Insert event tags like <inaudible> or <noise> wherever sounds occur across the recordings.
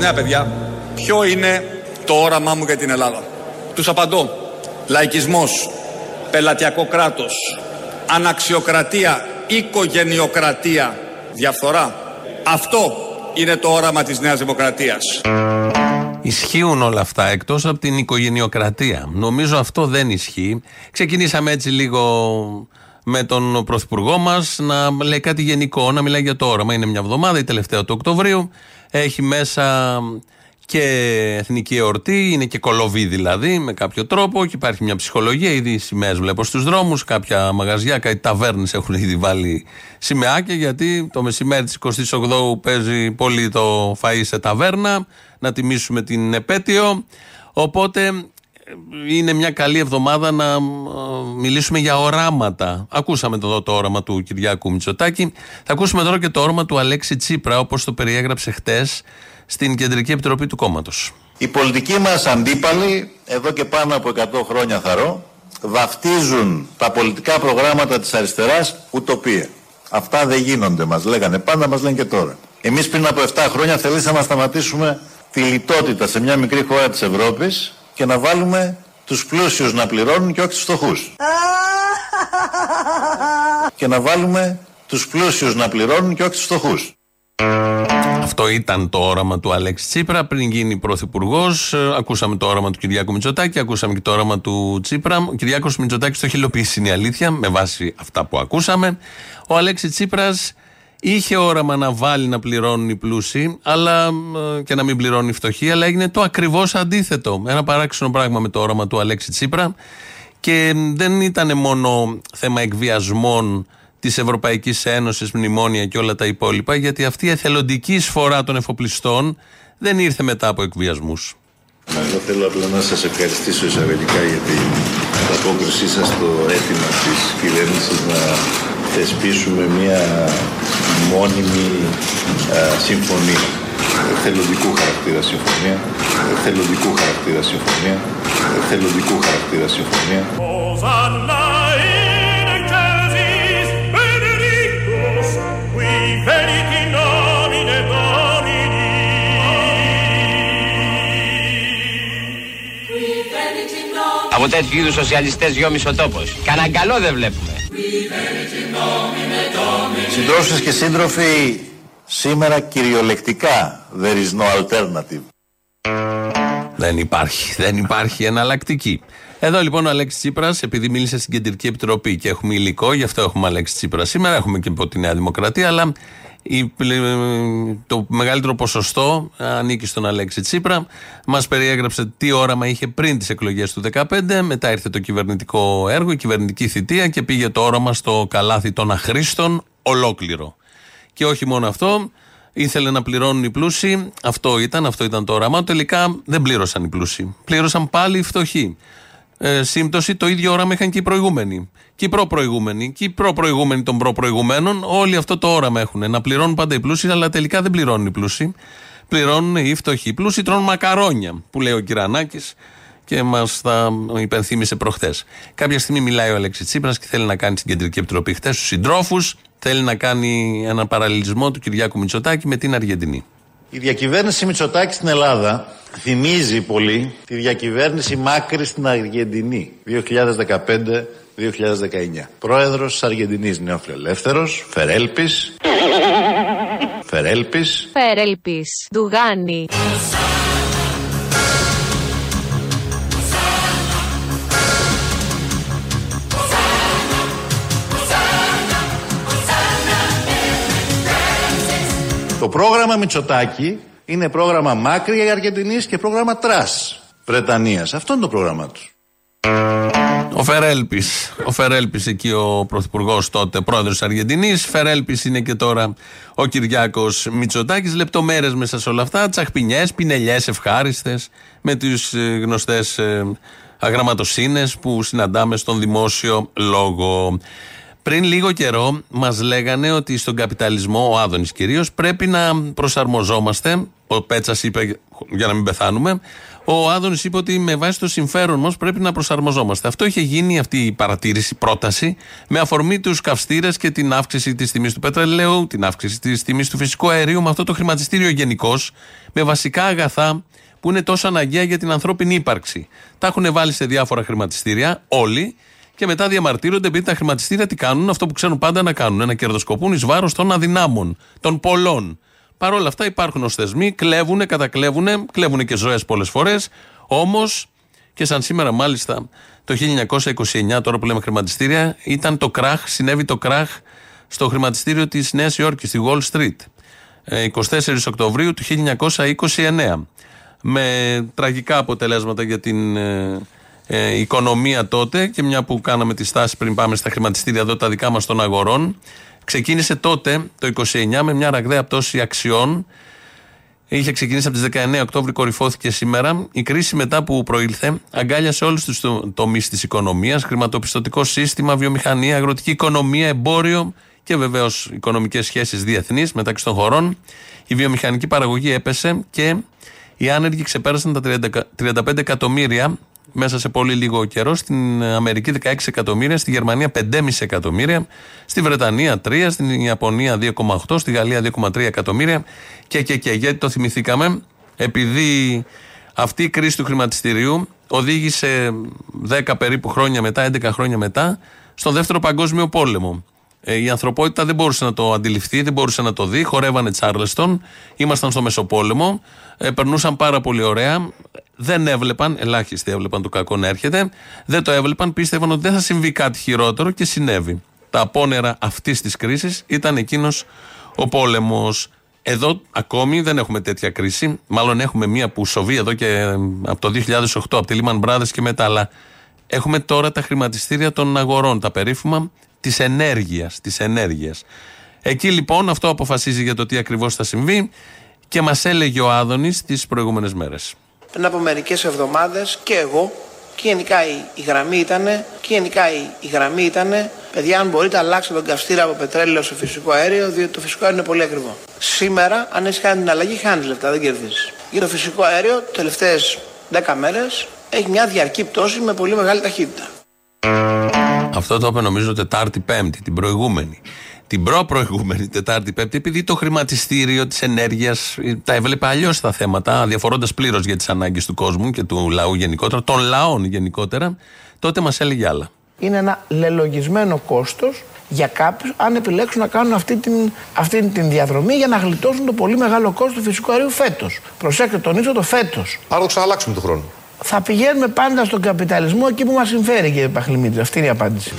νέα παιδιά, ποιο είναι το όραμά μου για την Ελλάδα. Τους απαντώ, λαϊκισμός, πελατειακό κράτος, αναξιοκρατία, οικογενειοκρατία, διαφθορά. Αυτό είναι το όραμα της Νέας Δημοκρατίας. Ισχύουν όλα αυτά εκτός από την οικογενειοκρατία. Νομίζω αυτό δεν ισχύει. Ξεκινήσαμε έτσι λίγο με τον Πρωθυπουργό μας να λέει κάτι γενικό, να μιλάει για το όραμα. Είναι μια εβδομάδα, η τελευταία του Οκτωβρίου. Έχει μέσα και εθνική εορτή, είναι και κολοβή δηλαδή με κάποιο τρόπο και υπάρχει μια ψυχολογία. Ήδη σημαίες βλέπω στους δρόμους, κάποια μαγαζιά, κάτι ταβέρνες έχουν ήδη βάλει σημαίακια γιατί το μεσημέρι της 28ου παίζει πολύ το φαΐ σε ταβέρνα, να τιμήσουμε την επέτειο. Οπότε είναι μια καλή εβδομάδα να μιλήσουμε για οράματα. Ακούσαμε εδώ το όραμα του Κυριάκου Μητσοτάκη. Θα ακούσουμε τώρα και το όραμα του Αλέξη Τσίπρα, όπως το περιέγραψε χτες στην Κεντρική Επιτροπή του κόμματος. Οι πολιτικοί μας αντίπαλοι, εδώ και πάνω από 100 χρόνια θαρώ, βαφτίζουν τα πολιτικά προγράμματα της αριστεράς ουτοπία. Αυτά δεν γίνονται, μας λέγανε πάντα, μας λένε και τώρα. Εμείς πριν από 7 χρόνια θελήσαμε να σταματήσουμε τη λιτότητα σε μια μικρή χώρα της Ευρώπης και να βάλουμε τους πλούσιους να πληρώνουν και όχι τους φτωχούς. <laughs> και να βάλουμε τους πλούσιους να πληρώνουν και όχι τους φτωχούς. Αυτό ήταν το όραμα του Αλέξη Τσίπρα πριν γίνει πρωθυπουργός. Ε, ακούσαμε το όραμα του Κυριάκου Μητσοτάκη, ακούσαμε και το όραμα του Τσίπρα. Ο Κυριάκος Μητσοτάκης το έχει υλοποιήσει, είναι η αλήθεια, με βάση αυτά που ακούσαμε. Ο Αλέξη Τσίπρας είχε όραμα να βάλει να πληρώνουν οι πλούσιοι αλλά, ε, και να μην πληρώνουν οι φτωχοί, αλλά έγινε το ακριβώς αντίθετο. Ένα παράξενο πράγμα με το όραμα του Αλέξη Τσίπρα. Και δεν ήταν μόνο θέμα εκβιασμών της Ευρωπαϊκής Ένωσης, μνημόνια και όλα τα υπόλοιπα, γιατί αυτή η εθελοντική εισφορά των εφοπλιστών δεν ήρθε μετά από εκβιασμούς. Εγώ θέλω απλά να σας ευχαριστήσω εισαγωγικά για την απόκρισή σας στο αίτημα της κυβέρνησης να θεσπίσουμε μια μόνιμη α, συμφωνία. Θελοντικού χαρακτήρα συμφωνία. Θελοντικού χαρακτήρα συμφωνία. Θελοντικού χαρακτήρα συμφωνία. Από τέτοιου είδους σοσιαλιστές γιόμισε ο τόπος. Κανένα καλό δεν βλέπουμε. Συντρόφισσες και σύντροφοι, σήμερα κυριολεκτικά there is no alternative. Δεν υπάρχει, δεν υπάρχει εναλλακτική. Εδώ λοιπόν ο Αλέξης Τσίπρας, επειδή μίλησε στην Κεντρική Επιτροπή και έχουμε υλικό, γι' αυτό έχουμε Αλέξη Τσίπρα σήμερα, έχουμε και από τη Νέα Δημοκρατία, αλλά το μεγαλύτερο ποσοστό ανήκει στον Αλέξη Τσίπρα. Μας περιέγραψε τι όραμα είχε πριν τις εκλογές του 2015. Μετά ήρθε το κυβερνητικό έργο, η κυβερνητική θητεία και πήγε το όραμα στο καλάθι των αχρήστων ολόκληρο. Και όχι μόνο αυτό, ήθελε να πληρώνουν οι πλούσιοι. Αυτό ήταν, αυτό ήταν το όραμα. Τελικά δεν πλήρωσαν οι πλούσιοι. Πλήρωσαν πάλι οι φτωχοί ε, σύμπτωση το ίδιο όραμα είχαν και οι προηγούμενοι. Και οι προ-προηγούμενοι. Και οι προ-προηγούμενοι των προ-προηγουμένων. Όλοι αυτό το όραμα έχουν. Να πληρώνουν πάντα οι πλούσιοι, αλλά τελικά δεν πληρώνουν οι πλούσιοι. Πληρώνουν οι φτωχοί. Οι πλούσιοι τρώνε μακαρόνια, που λέει ο Κυρανάκης και μας τα υπενθύμησε προχθές. Κάποια στιγμή μιλάει ο Αλέξης Τσίπρας και θέλει να κάνει στην Κεντρική Επιτροπή χθες στους συντρόφους. Θέλει να κάνει ένα παραλληλισμό του Κυριάκου Μητσοτάκη με την Αργεντινή. Η διακυβέρνηση Μητσοτάκη στην Ελλάδα θυμίζει πολύ τη διακυβέρνηση Μάκρη στην Αργεντινή 2015-2019. Πρόεδρος της Αργεντινής Νεοφιλελεύθερος, Φερέλπης. Φερέλπης. Φερέλπης. Ντουγάνι. Το πρόγραμμα Μητσοτάκη είναι πρόγραμμα Μάκρη Αργεντινής και πρόγραμμα Τρας Βρετανίας. Αυτό είναι το πρόγραμμα τους. Ο Φερέλπης. Ο Φερέλπης εκεί ο πρωθυπουργός τότε, πρόεδρος της Αργεντινής. Φερέλπης είναι και τώρα ο Κυριάκος Μητσοτάκης. Λεπτομέρειες μέσα σε όλα αυτά. Τσαχπινιές, πινελιές ευχάριστες με τις ε, γνωστές ε, αγραμματοσύνες που συναντάμε στον δημόσιο λόγο. Πριν λίγο καιρό μας λέγανε ότι στον καπιταλισμό, ο Άδωνης κυρίως, πρέπει να προσαρμοζόμαστε. Ο Πέτσας είπε, για να μην πεθάνουμε, Ο Άδωνης είπε ότι με βάση το συμφέρον μας πρέπει να προσαρμοζόμαστε. Αυτό είχε γίνει αυτή η παρατήρηση, πρόταση, με αφορμή τους καυστήρες και την αύξηση της τιμής του πετρελαίου, την αύξηση της τιμής του φυσικού αερίου, με αυτό το χρηματιστήριο γενικώς, με βασικά αγαθά που είναι τόσο αναγκαία για την ανθρώπινη ύπαρξη. Τα έχουν βάλει σε διάφορα χρηματιστήρια, όλοι, και μετά διαμαρτύρονται επειδή τα χρηματιστήρια τι κάνουν, αυτό που ξέρουν πάντα να κάνουν, να κερδοσκοπούν εις βάρος των αδυνάμων, των πολλών. Παρ' όλα αυτά υπάρχουν ως θεσμοί, κλέβουν, κατακλέβουν, κλέβουν και ζωές πολλές φορές. Όμως και σαν σήμερα, μάλιστα, το 1929, τώρα που λέμε χρηματιστήρια, ήταν το κράχ, συνέβη το κράχ στο χρηματιστήριο της Νέας Υόρκης, στη Wall Street. 24 ε, Οκτωβρίου του 1929. Με τραγικά αποτελέσματα για την ε, ε, οικονομία τότε και μια που κάναμε τη στάση πριν πάμε στα χρηματιστήρια εδώ τα δικά μας των αγορών Ξεκίνησε τότε, το 29, με μια ραγδαία πτώση αξιών. Είχε ξεκινήσει από τις 19 Οκτώβρη, κορυφώθηκε σήμερα. Η κρίση μετά που προήλθε αγκάλιασε όλους τους τομείς της οικονομίας, χρηματοπιστωτικό σύστημα, βιομηχανία, αγροτική οικονομία, εμπόριο και βεβαίως οικονομικές σχέσεις διεθνείς μεταξύ των χωρών. Η βιομηχανική παραγωγή έπεσε και οι άνεργοι ξεπέρασαν τα 35 εκατομμύρια μέσα σε πολύ λίγο καιρό. Στην Αμερική 16 εκατομμύρια, στη Γερμανία 5,5 εκατομμύρια, στη Βρετανία 3, στην Ιαπωνία 2,8, στη Γαλλία 2,3 εκατομμύρια και, και, και. Γιατί το θυμηθήκαμε, επειδή αυτή η κρίση του χρηματιστηρίου οδήγησε 10 περίπου χρόνια μετά, 11 χρόνια μετά, στον δεύτερο παγκόσμιο πόλεμο. Ε, η ανθρωπότητα δεν μπορούσε να το αντιληφθεί, δεν μπορούσε να το δει. Χορεύανε Τσάρλεστον, ήμασταν στο Μεσοπόλεμο, ε, περνούσαν πάρα πολύ ωραία. Δεν έβλεπαν, ελάχιστοι έβλεπαν το κακό να έρχεται. Δεν το έβλεπαν, πίστευαν ότι δεν θα συμβεί κάτι χειρότερο και συνέβη. Τα απόνερα αυτής της κρίσης ήταν εκείνος ο πόλεμος. Εδώ ακόμη δεν έχουμε τέτοια κρίση. Μάλλον έχουμε μία που σοβεί εδώ και ε, από το 2008, από τη Lehman Brothers και μετά. Αλλά έχουμε τώρα τα χρηματιστήρια των αγορών, τα περίφημα της ενέργειας. Της ενέργειας. Εκεί λοιπόν αυτό αποφασίζει για το τι ακριβώς θα συμβεί και μας έλεγε ο Άδωνης τις προηγούμενες μέρες. Πριν από μερικές εβδομάδες και εγώ και γενικά η, η γραμμή ήταν, και γενικά η, η γραμμή ήταν, παιδιά, αν μπορείτε, αλλάξτε τον καυστήρα από πετρέλαιο σε φυσικό αέριο, διότι το φυσικό αέριο είναι πολύ ακριβό. Σήμερα, αν έχεις κάνει την αλλαγή, χάνεις λεφτά, δεν κερδίζεις. Για το φυσικό αέριο, τι τελευταίες 10 μέρες έχει μια διαρκή πτώση με πολύ μεγάλη ταχύτητα. Αυτό το είπε νομίζω Τετάρτη Πέμπτη, την προηγούμενη. Την προ-προηγούμενη Τετάρτη Πέμπτη, επειδή το χρηματιστήριο της ενέργειας τα έβλεπε αλλιώς τα θέματα, διαφορώντας πλήρως για τις ανάγκες του κόσμου και του λαού γενικότερα, των λαών γενικότερα, τότε μας έλεγε άλλα. Είναι ένα λελογισμένο κόστος για κάποιους αν επιλέξουν να κάνουν αυτή την, αυτή την διαδρομή για να γλιτώσουν το πολύ μεγάλο κόστος του φυσικού αερίου φέτος. Προσέξτε, τονίζω το φέτος. Άρα το ξαναλλάξουμε τον χρόνο θα πηγαίνουμε πάντα στον καπιταλισμό εκεί που μας συμφέρει κύριε Παχλημίτρη. Αυτή είναι η απάντηση.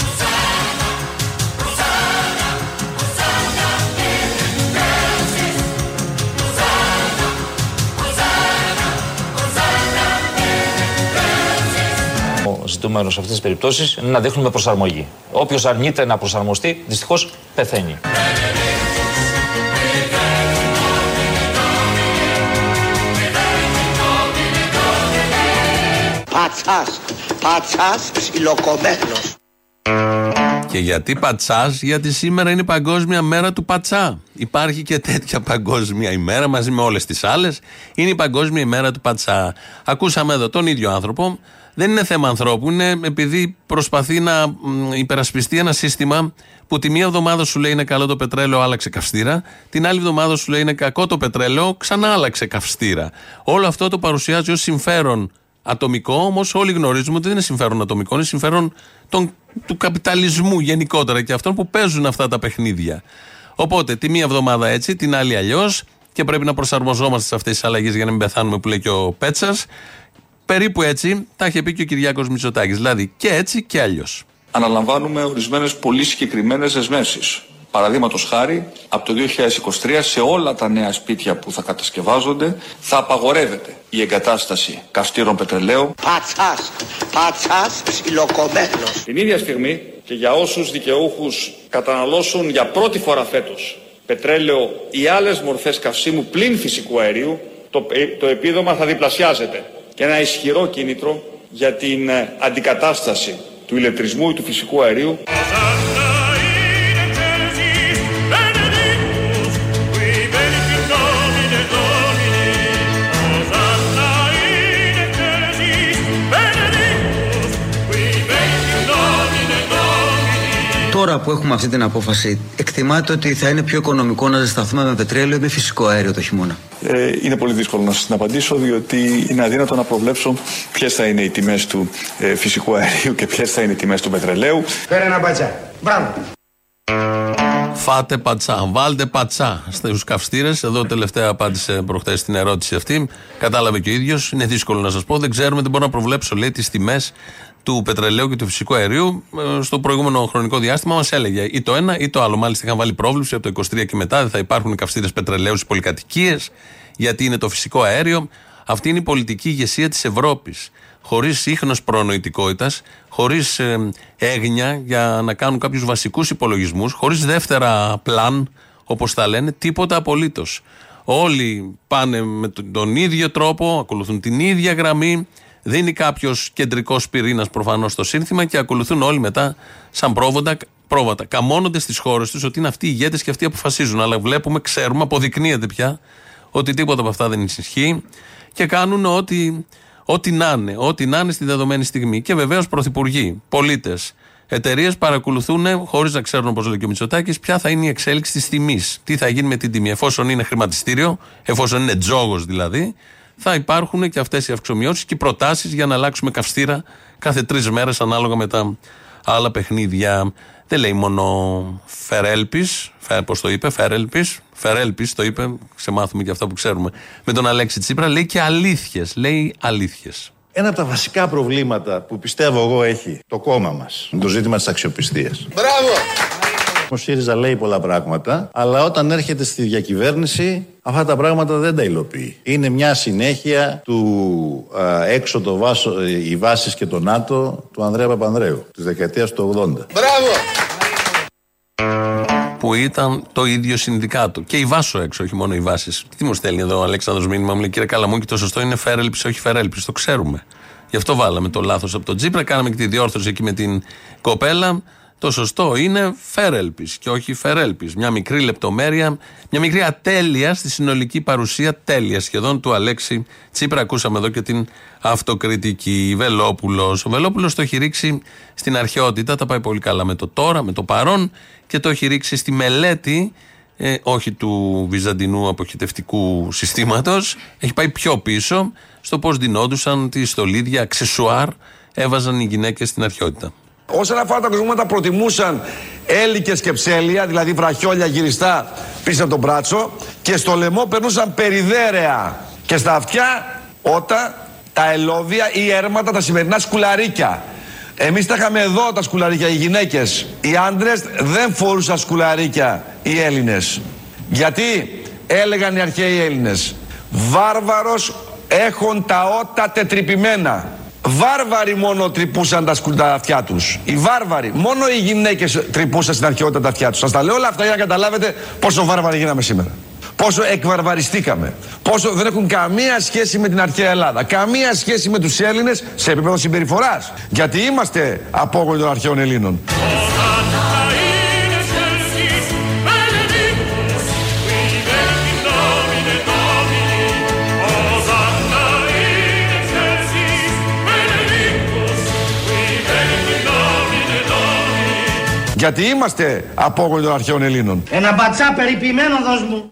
Ζητούμενο σε αυτές τις περιπτώσεις είναι να δείχνουμε προσαρμογή. Όποιος αρνείται να προσαρμοστεί, δυστυχώς πεθαίνει. Πατσάς, πατσάς ψιλοκομμένος. Και γιατί πατσάς, γιατί σήμερα είναι η Παγκόσμια Μέρα του Πατσά. Υπάρχει και τέτοια Παγκόσμια ημέρα μαζί με όλες τις άλλες. Είναι η Παγκόσμια ημέρα του Πατσά. Ακούσαμε εδώ τον ίδιο άνθρωπο. Δεν είναι θέμα ανθρώπου, είναι επειδή προσπαθεί να υπερασπιστεί ένα σύστημα που τη μία εβδομάδα σου λέει είναι καλό το πετρέλαιο, άλλαξε καυστήρα. Την άλλη εβδομάδα σου λέει είναι κακό το πετρέλαιο, ξανά άλλαξε καυστήρα. Όλο αυτό το παρουσιάζει ως συμφέρον ατομικό, όμως όλοι γνωρίζουμε ότι δεν είναι συμφέρον ατομικό, είναι συμφέρον των, του καπιταλισμού γενικότερα και αυτών που παίζουν αυτά τα παιχνίδια. Οπότε τη μία εβδομάδα έτσι, την άλλη αλλιώς και πρέπει να προσαρμοζόμαστε σε αυτές τις αλλαγές για να μην πεθάνουμε που λέει και ο Πέτσας. Περίπου έτσι τα είχε πει και ο Κυριάκος Μητσοτάκης. Δηλαδή και έτσι και αλλιώς. Αναλαμβάνουμε ορισμένες πολύ συγκεκριμένες δεσμεύσεις. Παραδείγματος χάρη, από το 2023 σε όλα τα νέα σπίτια που θα κατασκευάζονται θα απαγορεύεται η εγκατάσταση καυστήρων πετρελαίου. Πατσάς, πατσάς, ψιλοκομμένος. Την ίδια στιγμή και για όσους δικαιούχους καταναλώσουν για πρώτη φορά φέτος πετρέλαιο ή άλλες μορφές καυσίμου πλην φυσικού αερίου, το, το επίδομα θα διπλασιάζεται. Και ένα ισχυρό κίνητρο για την ε, αντικατάσταση του ηλεκτρισμού ή του φυσικού αερίου. Τώρα που έχουμε αυτή την απόφαση, εκτιμάτε ότι θα είναι πιο οικονομικό να ζεσταθούμε με πετρέλαιο ή με φυσικό αέριο το χειμώνα; Ε, είναι πολύ δύσκολο να σας την απαντήσω, διότι είναι αδύνατο να προβλέψω ποιες θα είναι οι τιμές του ε, φυσικού αερίου και ποιες θα είναι οι τιμές του πετρελαίου. Φέρε ένα μπατζά. Μπράβο. Φάτε πατσά, βάλτε πατσά στους καυστήρες. Εδώ τελευταία απάντησε προχθέ την ερώτηση αυτή. Κατάλαβε και ο ίδιος. Είναι δύσκολο να σας πω. Δεν ξέρουμε, δεν μπορώ να προβλέψω, λέει, τις τιμές του πετρελαίου και του φυσικού αερίου. Ε, Στο προηγούμενο χρονικό διάστημα μας έλεγε ή το ένα ή το άλλο. Μάλιστα είχαν βάλει πρόβλεψη από το 23 και μετά δεν θα υπάρχουν καυστήρες πετρελαίου στις πολυκατοικίες, γιατί είναι το φυσικό αέριο. Αυτή είναι η πολιτική ηγεσία της Ευρώπης. Χωρίς ίχνος προνοητικότητας, χωρίς έγνοια για να κάνουν κάποιους βασικούς υπολογισμούς, χωρίς δεύτερα πλάν, όπως τα λένε, τίποτα απολύτως. Όλοι πάνε με τον- τον ίδιο τρόπο, ακολουθούν την ίδια γραμμή. Δίνει κάποιος κεντρικός πυρήνας προφανώς το σύνθημα και ακολουθούν όλοι μετά σαν πρόβατα, πρόβατα. Καμώνονται στις χώρες τους ότι είναι αυτοί οι ηγέτες και αυτοί αποφασίζουν. Αλλά βλέπουμε, ξέρουμε, αποδεικνύεται πια ότι τίποτα από αυτά δεν ισχύει και κάνουν ό,τι, ό,τι να είναι, ό,τι να είναι στη δεδομένη στιγμή. Και βεβαίως πρωθυπουργοί, πολίτες, εταιρείες παρακολουθούν, χωρίς να ξέρουν, όπως λέει και ο Μητσοτάκης, ποια θα είναι η εξέλιξη της τιμής. Τι θα γίνει με την τιμή. Εφόσον είναι χρηματιστήριο, εφόσον είναι τζόγος δηλαδή, θα υπάρχουν και αυτές οι αυξομοιώσεις και οι προτάσεις για να αλλάξουμε καυστήρα κάθε τρεις μέρες ανάλογα με τα άλλα παιχνίδια. Δεν λέει μόνο Φερέλπης, πώς το είπε, Φερέλπης, Φερέλπης το είπε, ξεμάθουμε και αυτά που ξέρουμε. Με τον Αλέξη Τσίπρα λέει και αλήθειες. Λέει αλήθειες. Ένα από τα βασικά προβλήματα που πιστεύω εγώ έχει το κόμμα μας είναι το ζήτημα της αξιοπιστίας. Μπράβο. Ο ΣΥΡΙΖΑ λέει πολλά πράγματα, αλλά όταν έρχεται στη διακυβέρνηση αυτά τα πράγματα δεν τα υλοποιεί. Είναι μια συνέχεια του α, έξω το βάσο, ε, οι βάσεις και το ΝΑΤΟ του Ανδρέα Παπανδρέου της δεκαετίας του 80. Μπράβο. Που ήταν το ίδιο συνδικάτο. Και η Βάσο έξω, όχι μόνο οι βάσεις. Τι μου στέλνει εδώ ο Αλέξανδρος μήνυμα, μου λέει κύριε Καλαμούκη, το σωστό είναι φέρελπη, όχι φερέλπη. Το ξέρουμε. Γι' αυτό βάλαμε το λάθος από τον Τζίπρα, κάναμε και τη διόρθωση εκεί με την κοπέλα. Το σωστό είναι φέρελπης και όχι φερέλπης. Μια μικρή λεπτομέρεια, μια μικρή ατέλεια στη συνολική παρουσία, τέλεια σχεδόν του Αλέξη Τσίπρα. Ακούσαμε εδώ και την αυτοκριτική. Βελόπουλος. Ο Βελόπουλος το έχει ρίξει στην αρχαιότητα, τα πάει πολύ καλά με το τώρα, με το παρόν και το έχει ρίξει στη μελέτη ε, όχι του βυζαντινού αποχητευτικού συστήματος έχει πάει πιο πίσω στο πώς δινόντουσαν τη στολίδια, αξεσουάρ έβαζαν οι γυναίκες στην αρχαιότητα. Όσον αφορά τα κοσμήματα προτιμούσαν έλικες και ψέλια, δηλαδή βραχιόλια γυριστά πίσω από τον μπράτσο και στο λαιμό περνούσαν περιδέρεα και στα αυτιά ότα, τα ελώδια ή έρματα, τα σημερινά σκουλαρίκια. Εμείς τα είχαμε εδώ τα σκουλαρίκια, οι γυναίκες. Οι άντρες δεν φορούσαν σκουλαρίκια οι Έλληνες. Γιατί έλεγαν οι αρχαίοι Έλληνες βάρβαρος έχουν τα ότα τετρυπημένα. Βάρβαροι μόνο τρυπούσαν τα, σκου- τα αυτιά τους. Οι βάρβαροι. Μόνο οι γυναίκες τρυπούσαν στην αρχαιότητα τα αυτιά τους. Σας τα λέω όλα αυτά για να καταλάβετε πόσο βάρβαροι γίναμε σήμερα. Πόσο εκβαρβαριστήκαμε. Πόσο δεν έχουν καμία σχέση με την αρχαία Ελλάδα. Καμία σχέση με τους Έλληνες σε επίπεδο συμπεριφοράς. Γιατί είμαστε απόγονοι των αρχαίων Ελλήνων. Γιατί είμαστε απόγονοι των αρχαίων Ελλήνων. Ένα μπατσά περιποιημένο δώσ' μου.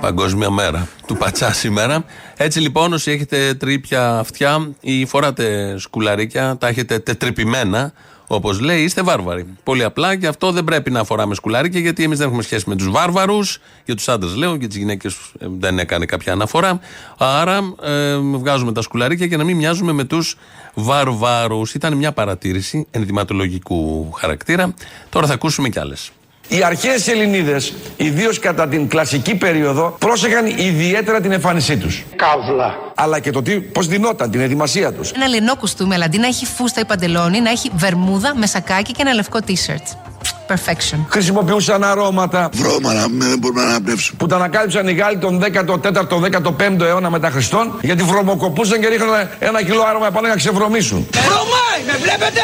Παγκόσμια μέρα του πατσά σήμερα. Έτσι λοιπόν, όσοι έχετε τρίπια αυτιά ή φοράτε σκουλαρίκια, τα έχετε τετρυπημένα, όπως λέει, είστε βάρβαροι. Πολύ απλά και αυτό δεν πρέπει να φοράμε σκουλαρίκια, γιατί εμείς δεν έχουμε σχέση με τους βάρβαρους. Για τους άντρες λέω, για τις γυναίκες δεν έκανε κάποια αναφορά. Άρα ε, βγάζουμε τα σκουλαρίκια για να μην μοιάζουμε με τους βάρβαρους. Ήταν μια παρατήρηση ενδυματολογικού χαρακτήρα. Τώρα θα ακούσουμε κι άλλες. Οι αρχαίες Ελληνίδες, ιδίως κατά την κλασική περίοδο, πρόσεχαν ιδιαίτερα την εμφάνισή τους. Καύλα. Αλλά και το τι, πώς δινόταν, την ετοιμασία τους. Ένα λινό κουστούμι, αλλά αντί να έχει φούστα ή παντελόνι, να έχει βερμούδα με σακάκι και ένα λευκό t-shirt. Perfection. Χρησιμοποιούσαν αρώματα Βρώμα, δεν μπορούμε να αναπνεύσουμε. που τα ανακάλυψαν οι Γάλλοι τον 14ο-15ο αιώνα μετά Χριστόν γιατί βρωμοκοπούσαν και ρίχναν ένα κιλό άρωμα επάνω για να ξεβρωμήσουν. Βρωμάει, με βλέπετε.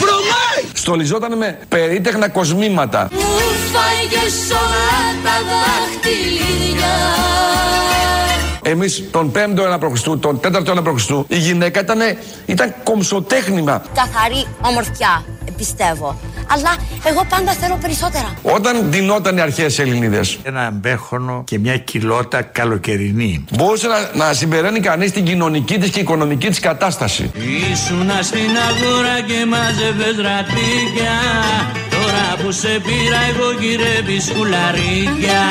Βρωμάει. Στολιζόταν με περίτεχνα κοσμήματα. Μου φάγες όλα τα δάχτυλίδια Εμείς τον 5ο αιώνα π.Χ., τον 4ο αιώνα π.Χ., η γυναίκα ήταν, ήταν κομψοτέχνημα. Καθαρή ομορφιά, πιστεύω. αλλά εγώ πάντα θέλω περισσότερα. Όταν ντυνόταν οι αρχαίες Ελληνίδες Ένα μπέχονο και μια κοιλότα καλοκαιρινή. μπορούσε να, να συμπεραίνει κανείς την κοινωνική της και οικονομική της κατάσταση. Ήσουνα στην αγορά και μάζευες ρατίκια Τώρα που σε πήρα εγώ γυρεύεις σκουλαρίκια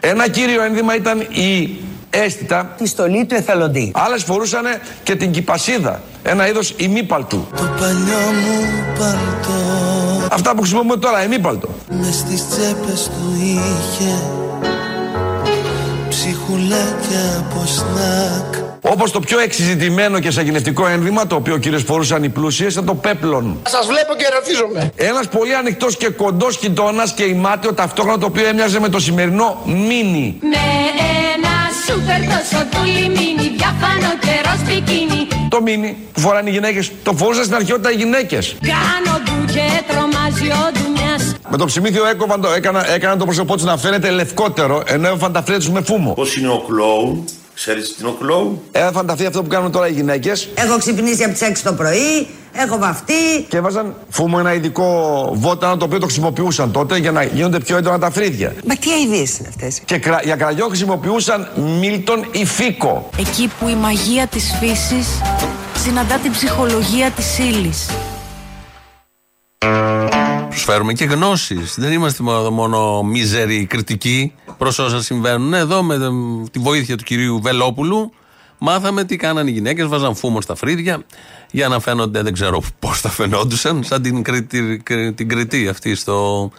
Ένα κύριο ένδυμα ήταν η αίσθητα Τη στολή του εθελοντή. Άλλες φορούσαν και την κυπασίδα, ένα είδος ημίπαλτου. Το παλιό μου παλτό Αυτά που χρησιμοποιούμε τώρα, ημίπαλτο. Μες στις τσέπες του είχε Ψυχουλάκια από σνακ Όπως το πιο εξειζητημένο και σαγηνευτικό ένδυμα, το οποίο κυρίως φορούσαν οι πλούσιες, ήταν το πέπλον. Σας βλέπω και ερωτίζομαι. Ένας πολύ ανοιχτός και κοντός χιτώνας και ημάτιο ταυτόχρονα το οποίο έμοιαζε με το σημερινό μίνι. Με ένα σούπερ τόσο τούλι μίνι, διαφάνω καιρός μπικίνι. Το μίνι που φοράνε οι γυναίκες, το φορούσαν στην αρχαιότητα οι γυναίκες. Κάνω ντου και τρομάζει ο ντουμιάς. Με το ψημίθιο έκοβαν το, έκανα, έκαναν το πρόσωπό τους να φαίνεται λευκότερο, ενώ έφαν τα φρύδια τους με φούμο. Πώς είναι ο κλόουν, ξέρεις τι είναι ο κλόουν; Έφαν τα αυτό που κάνουν τώρα οι γυναίκες Έχω ξυπνήσει από τις 6 το πρωί, έχω βαφτεί. και έβαζαν φούμο ένα ειδικό βότανο το οποίο το χρησιμοποιούσαν τότε για να γίνονται πιο έντονα τα φρύδια. Μα τι αειδίες είναι αυτές; Και κρα- για κραγιό χρησιμοποιούσαν Μίλτον ή Φίκο. Εκεί που η μαγεία της φύσης συναντά την ψυχολογία της ύλης. Προσφέρουμε και γνώσεις. Δεν είμαστε μόνο- μόνο μίζεροι κριτικοί προς όσα συμβαίνουν. Εδώ με ε, τη βοήθεια του κυρίου Βελόπουλου μάθαμε τι κάνανε οι γυναίκες. Βάζαν φούμο στα φρύδια για να φαίνονται, δεν ξέρω πώς θα φαινόντουσαν, σαν την, Κρήτη, την Κρητή αυτή στο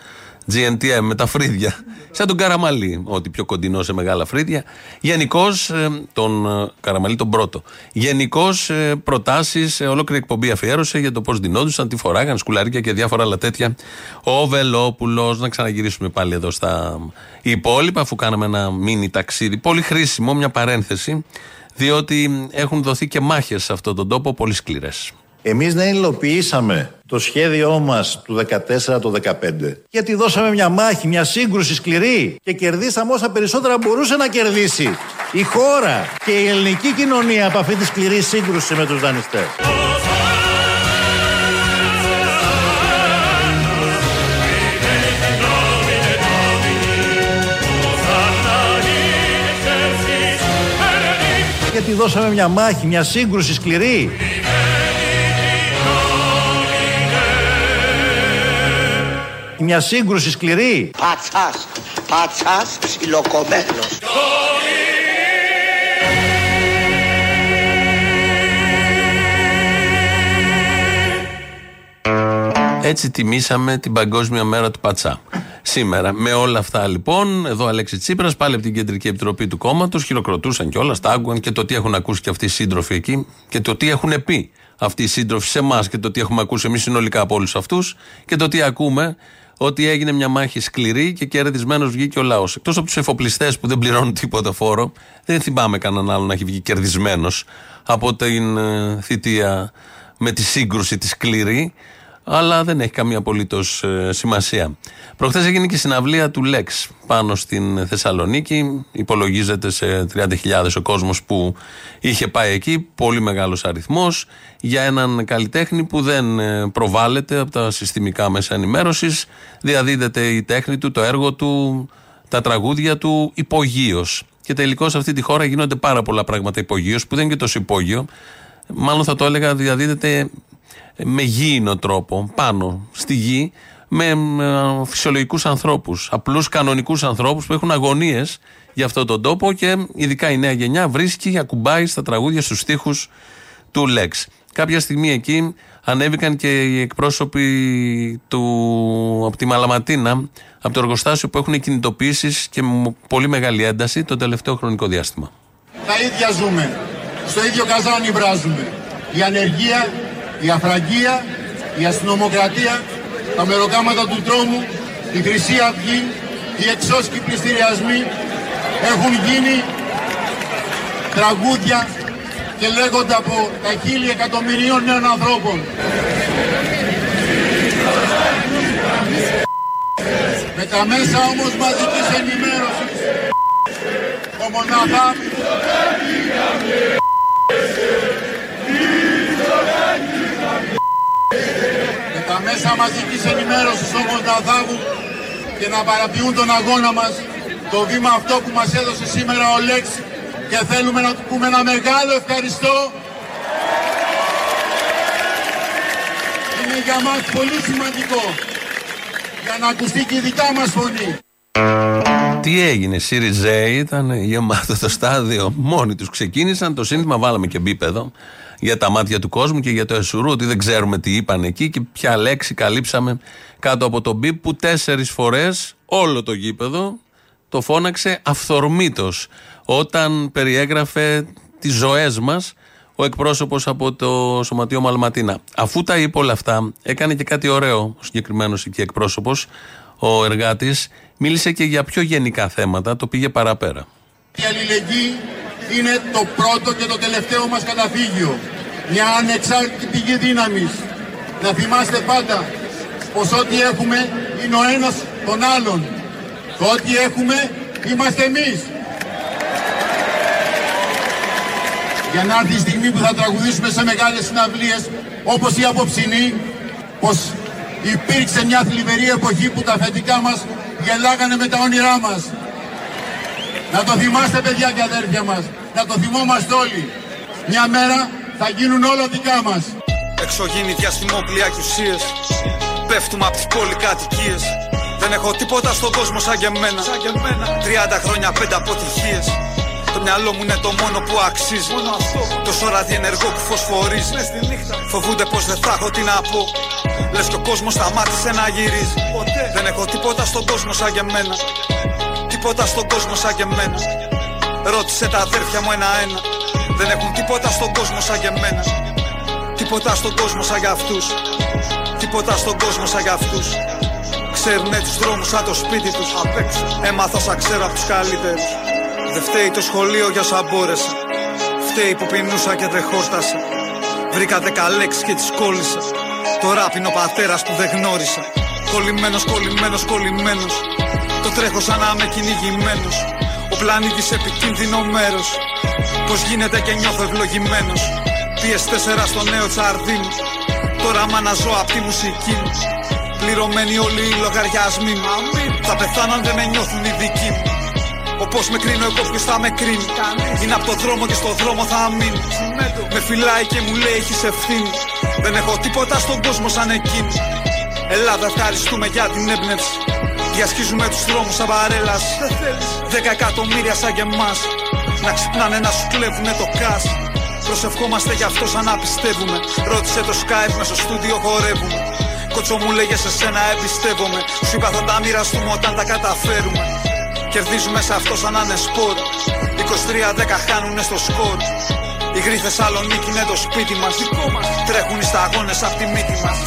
GNTM με τα φρύδια. Σαν τον Καραμαλή, ότι πιο κοντινό σε μεγάλα φρύδια. Γενικώς, τον ε, Καραμαλή τον πρώτο. Γενικώς προτάσεις, ολόκληρη εκπομπή αφιέρωσε για το πώς δινόντουσαν, τι φοράγαν, σκουλαρίκια και διάφορα άλλα τέτοια. Ο Βελόπουλος, να ξαναγυρίσουμε πάλι εδώ στα υπόλοιπα, αφού κάναμε ένα μίνι ταξίδι. Πολύ χρήσιμο, μια παρένθεση, διότι έχουν δοθεί και μάχες σε αυτόν τον τόπο πολύ σκληρές. Εμείς δεν υλοποιήσαμε το σχέδιό μας του 14 το 15 γιατί δώσαμε μια μάχη, μια σύγκρουση σκληρή και κερδίσαμε όσα περισσότερα μπορούσε να κερδίσει η χώρα και η ελληνική κοινωνία από αυτή τη σκληρή σύγκρουση με τους δανειστές. Γιατί δώσαμε μια μάχη, μια σύγκρουση σκληρή Μια σύγκρουση σκληρή. Πατσάς, πατσάς ψιλοκομμένος. Έτσι τιμήσαμε την Παγκόσμια Μέρα του Πατσά. Σήμερα, με όλα αυτά λοιπόν, εδώ Αλέξη Τσίπρας, πάλι από την Κεντρική Επιτροπή του Κόμματος, χειροκροτούσαν κιόλας, τα άκουγαν και το τι έχουν ακούσει και αυτοί οι σύντροφοι εκεί και το τι έχουν πει αυτοί οι σύντροφοι σε εμάς και το τι έχουμε ακούσει εμείς συνολικά από όλους αυτούς και το τι ακούμε ότι έγινε μια μάχη σκληρή και κερδισμένος βγήκε ο λαός. Εκτός από τους εφοπλιστές που δεν πληρώνουν τίποτα φόρο, δεν θυμάμαι κανέναν άλλο να έχει βγει κερδισμένος από την ε, θητεία με τη σύγκρουση τη σκληρή αλλά δεν έχει καμία απολύτως σημασία. Προχθές έγινε και η συναυλία του Lex πάνω στην Θεσσαλονίκη. Υπολογίζεται σε 30.000 ο κόσμος που είχε πάει εκεί. Πολύ μεγάλος αριθμός για έναν καλλιτέχνη που δεν ε, προβάλλεται από τα συστημικά μέσα ενημέρωσης. Διαδίδεται η τέχνη του, το έργο του, τα τραγούδια του υπογείως. Και τελικώς σε αυτή τη χώρα γίνονται πάρα πολλά πράγματα υπογείως που δεν είναι και τόσο υπόγειο. Μάλλον θα το έλεγα διαδίδεται με γήινο τρόπο πάνω στη γη με, με φυσιολογικούς ανθρώπους, απλούς κανονικούς ανθρώπους που έχουν αγωνίες για αυτόν τον τόπο και ειδικά η νέα γενιά βρίσκει, ακουμπάει στα τραγούδια στους στίχους του Λέξ. Κάποια στιγμή εκεί ανέβηκαν και οι εκπρόσωποι του, από τη Μαλαματίνα, από το εργοστάσιο που έχουν κινητοποιήσεις και με πολύ μεγάλη ένταση το τελευταίο χρονικό διάστημα. Τα ίδια ζούμε. Στο ίδιο καζάνι βράζουμε. Η ανεργία, η αφραγία, η αστυνομοκρατία, τα μεροκάματα του τρόμου, η Χρυσή Αυγή, οι εξώσκοι πληστηριασμοί έχουν γίνει τραγούδια και λέγονται από τα χίλια εκατομμυρίων νέων ανθρώπων. Με τα μέσα όμως μαζικής ενημέρωσης το μονάχα τα τα μέσα μαζικής ενημέρωσης όπως να θάβουν και να παραποιούν τον αγώνα μας το βήμα αυτό που μας έδωσε σήμερα ο Λέξ και θέλουμε να του πούμε ένα μεγάλο ευχαριστώ είναι για μας πολύ σημαντικό για να ακουστεί και η δικά μας φωνή. Τι έγινε, ΣΥΡΙΖΕ ήταν γεμάτο το στάδιο. Μόνοι τους ξεκίνησαν. Το σύνθημα βάλαμε και μπίπεδο για τα μάτια του κόσμου και για το Εσουρού, ότι δεν ξέρουμε τι είπαν εκεί και ποια λέξη καλύψαμε κάτω από τον μπίπ που τέσσερις φορές όλο το γήπεδο το φώναξε αυθορμήτως όταν περιέγραφε τις ζωές μας ο εκπρόσωπος από το Σωματείο Μαλματίνα. Αφού τα είπε όλα αυτά, έκανε και κάτι ωραίο ο συγκεκριμένος εκεί εκπρόσωπος, ο εργάτης, μίλησε και για πιο γενικά θέματα, το πήγε παραπέρα. Η αλληλεγγύη είναι το πρώτο και το τελευταίο μας καταφύγιο. Μια ανεξάρτητη πηγή δύναμης. Να θυμάστε πάντα πως ό,τι έχουμε είναι ο ένας τον άλλον. Το ό,τι έχουμε είμαστε εμείς. Για να έρθει η στιγμή που θα τραγουδήσουμε σε μεγάλες συναυλίες όπως η απόψινή πως υπήρξε μια θλιβερή εποχή που τα αφεντικά μας γελάγανε με τα όνειρά μας. Να το θυμάστε παιδιά και αδέρφια μας. Να το θυμόμαστε όλοι. Μια μέρα θα γίνουν όλα δικά μας. Εξωγήινοι διαστημόπλια και ουσίες Πέφτουμε από τις πολυκατοικίες. Δεν έχω τίποτα στον κόσμο σαν και εμένα. 30 χρόνια πέντε αποτυχίες. Το μυαλό μου είναι το μόνο που αξίζει. Τόσο ραδιενεργό που φωσφορίζει. Φοβούνται πως δεν θα έχω τι να πω. Λες και ο κόσμος σταμάτησε να γυρίζει. Δεν έχω τίποτα στον κόσμο σαν και εμένα. Τίποτα στον κόσμο σαν και εμένα Ρώτησε τα αδέρφια μου ένα-ένα. Δεν έχουν τίποτα στον κόσμο σαν και εμένα. Τίποτα στον κόσμο σαν για αυτούς. Τίποτα στον κόσμο σαν για αυτούς. Ξέρουνε τους δρόμους σαν το σπίτι τους. Έμαθα όσα ξέρω από τους καλύτερους. Δεν φταίει το σχολείο για όσα μπόρεσα. Φταίει που πεινούσα και δεν χόρτασα. Βρήκα δέκα λέξεις και τις κόλλησα. Το ράπ είναι ο πατέρας που δεν γνώρισα. Κολλημένος, κολλημένος, κολλημένος. Το τρέχω σαν να είμαι κυνηγημένος Ο πλανήτης επικίνδυνο μέρος. Πως γίνεται και νιώθω ευλογημένος. PS4 στο νέο τσαρδίνι Τώρα μ' αναζώ απ' τη μουσική μου Πληρωμένοι όλοι οι λογαριασμοί μου. Θα πεθάνω αν δεν με νιώθουν οι δικοί μου. Όπως με κρίνω εγώ ποιος θα με κρίνει. Είναι από το δρόμο και στο δρόμο θα μείνει Με φυλάει και μου λέει έχεις ευθύνη Δεν έχω τίποτα στον κόσμο σαν εκείνη. Ελλάδα ευχαριστούμε για την έμπνευση Διασχίζουμε τους δρόμους σαν παρέλαση Δέκα εκατομμύρια σαν και εμάς Να ξυπνάνε να σου κλέβουνε το κας Προσευχόμαστε γι' αυτό σαν να πιστεύουμε. Ρώτησε το Skype μέσα στο στούντιο χορεύουμε. Κότσο μου λέγε σε σένα εμπιστεύομαι. Σου είπα θα τα μοιραστούμε όταν τα καταφέρουμε. Κερδίζουμε σε αυτό σαν να είναι σπορ. 23-10 χάνουνε στο σκορ. Η γρή Θεσσαλονίκη είναι το σπίτι μας. Τρέχουν οι σταγόνε απ' τη μύτη μας.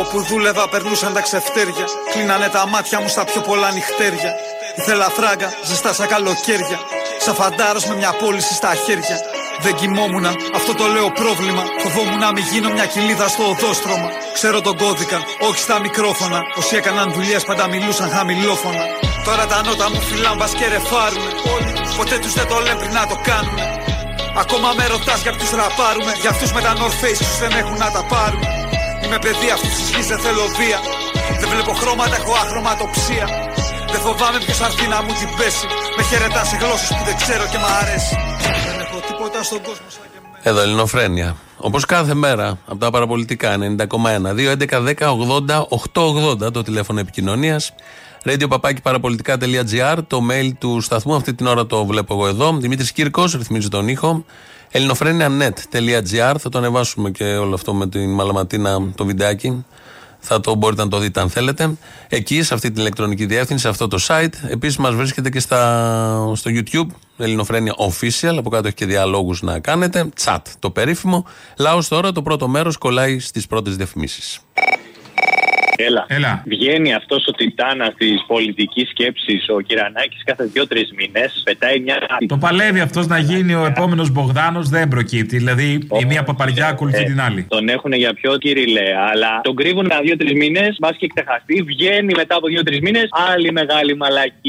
Όπου δούλευα περνούσαν τα ξεφτέρια. Κλείνανε τα μάτια μου στα πιο πολλά νυχτέρια. Ήθελα φράγκα, ζεστά σαν καλοκαίρια. Σαν φαντάρος με μια πώληση στα χέρια. Δεν κοιμόμουν, αυτό το λέω πρόβλημα. Φοβόμουν να μην γίνω μια κοιλίδα στο οδόστρωμα. Ξέρω τον κώδικα, όχι στα μικρόφωνα. Όσοι έκαναν δουλειές πάντα μιλούσαν χαμηλόφωνα. Τώρα τα νότα μου φυλάν μπα και ρεφάρουνε. Ποτέ τους δεν το λένε πριν να το κάνουνε. Ακόμα με ρωτάς για ποιους ραπάρουμε. Για αυτούς με τα North Face τους δεν έχουν να τα πάρουν. Είμαι παιδί αυτή της γης, δεν θέλω βία. Δεν βλέπω χρώματα, έχω αχρωματοψία. Δεν φοβάμαι ποιος αρθεί να μου την πέσει. Με χαιρετάς σε γλώσσες που δεν ξέρω και μ' αρέσει. Δεν έχω τίποτα στον κόσμο σαν και εμένα. Εδώ Ελληνοφρένια. Όπως κάθε μέρα από τα παραπολιτικά 90,1. 2, 11, 10, 80, 880 το τηλέφωνο επικοινωνίας. Radio παπάκι παραπολιτικά.gr, το mail του σταθμού. Αυτή την ώρα το βλέπω εγώ εδώ. Δημήτρης Κύρκος, ρυθμίζει τον ήχο. ελληνοφρένια.net.gr, θα το ανεβάσουμε και όλο αυτό με την Μαλαματίνα το βιντεάκι. Θα το μπορείτε να το δείτε αν θέλετε. Εκεί, σε αυτή την ηλεκτρονική διεύθυνση, σε αυτό το site. Επίσης, μας βρίσκεται και στα, στο YouTube, Ελληνοφρένια Official. Από κάτω έχει και διαλόγους να κάνετε. Chat το περίφημο. Λαό τώρα, το πρώτο μέρος κολλάει στις πρώτες διαφημίσεις. Έλα. Έλα. Βγαίνει αυτός ο τιτάνας της πολιτικής σκέψης, ο Κυρανάκης, κάθε δύο-τρεις μήνες πετάει μια. Το παλεύει αυτός να γίνει ο επόμενος Μπογδάνος δεν προκύπτει. Δηλαδή η μία παπαριά ακολουθεί Ε, την άλλη. Τον έχουν για πιο κυριλέ, αλλά τον κρύβουν για δύο-τρεις μήνες, μπας και ξεχαστεί, βγαίνει μετά από δύο-τρεις μήνες, άλλη μεγάλη μαλακή.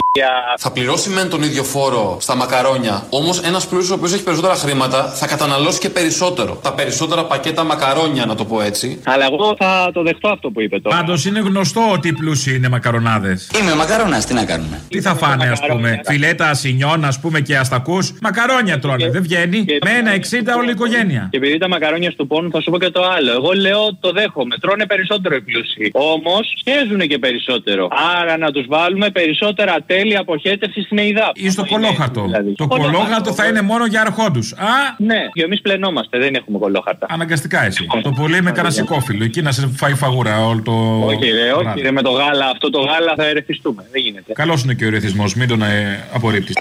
Θα πληρώσει μεν τον ίδιο φόρο στα μακαρόνια, όμως ένας πλούσιο ο οποίος έχει περισσότερα χρήματα θα καταναλώσει και περισσότερο. Τα περισσότερα πακέτα μακαρόνια, να το πω έτσι. Αλλά εγώ θα το δεχτώ αυτό που είπε τώρα. Πάντως είναι γνωστό ότι οι πλούσιοι είναι μακαρονάδες. Είμαι μακαρόνας, τι να κάνουμε; Τι θα φάνε, ας πούμε, φιλέτα ασινιών, ας πούμε και αστακούς. Μακαρόνια τρώνε, δεν βγαίνει. Με ένα 60 όλη η οικογένεια. Και επειδή τα μακαρόνια του πόνου, θα σου πω και το άλλο. Εγώ λέω το δέχομαι. Τρώνε περισσότερο οι πλούσιοι. Όμως σχέζουν και περισσότερο. Άρα να τους βάλουμε περισσότερα τέλη αποχέτευσης στην ΕΙΔΑ. Ή στο κολόχαρτο. Δηλαδή. Το κολόχαρτο θα είναι μόνο για αρχόντου. Α, Ναι, και εμείς πλενόμαστε, δεν έχουμε κολόχαρτα. αναγκαστικά εσύ. Το πολύ με καρασικόφυλλο. Εκεί να σε φάει φαγούρα όλο το. Όχι, ρε, όχι, ρε, με το γάλα, αυτό το γάλα θα ερεθιστούμε. Δεν γίνεται. Καλός είναι και ο ρεθισμό, μην τον ε, απορρίπτεις.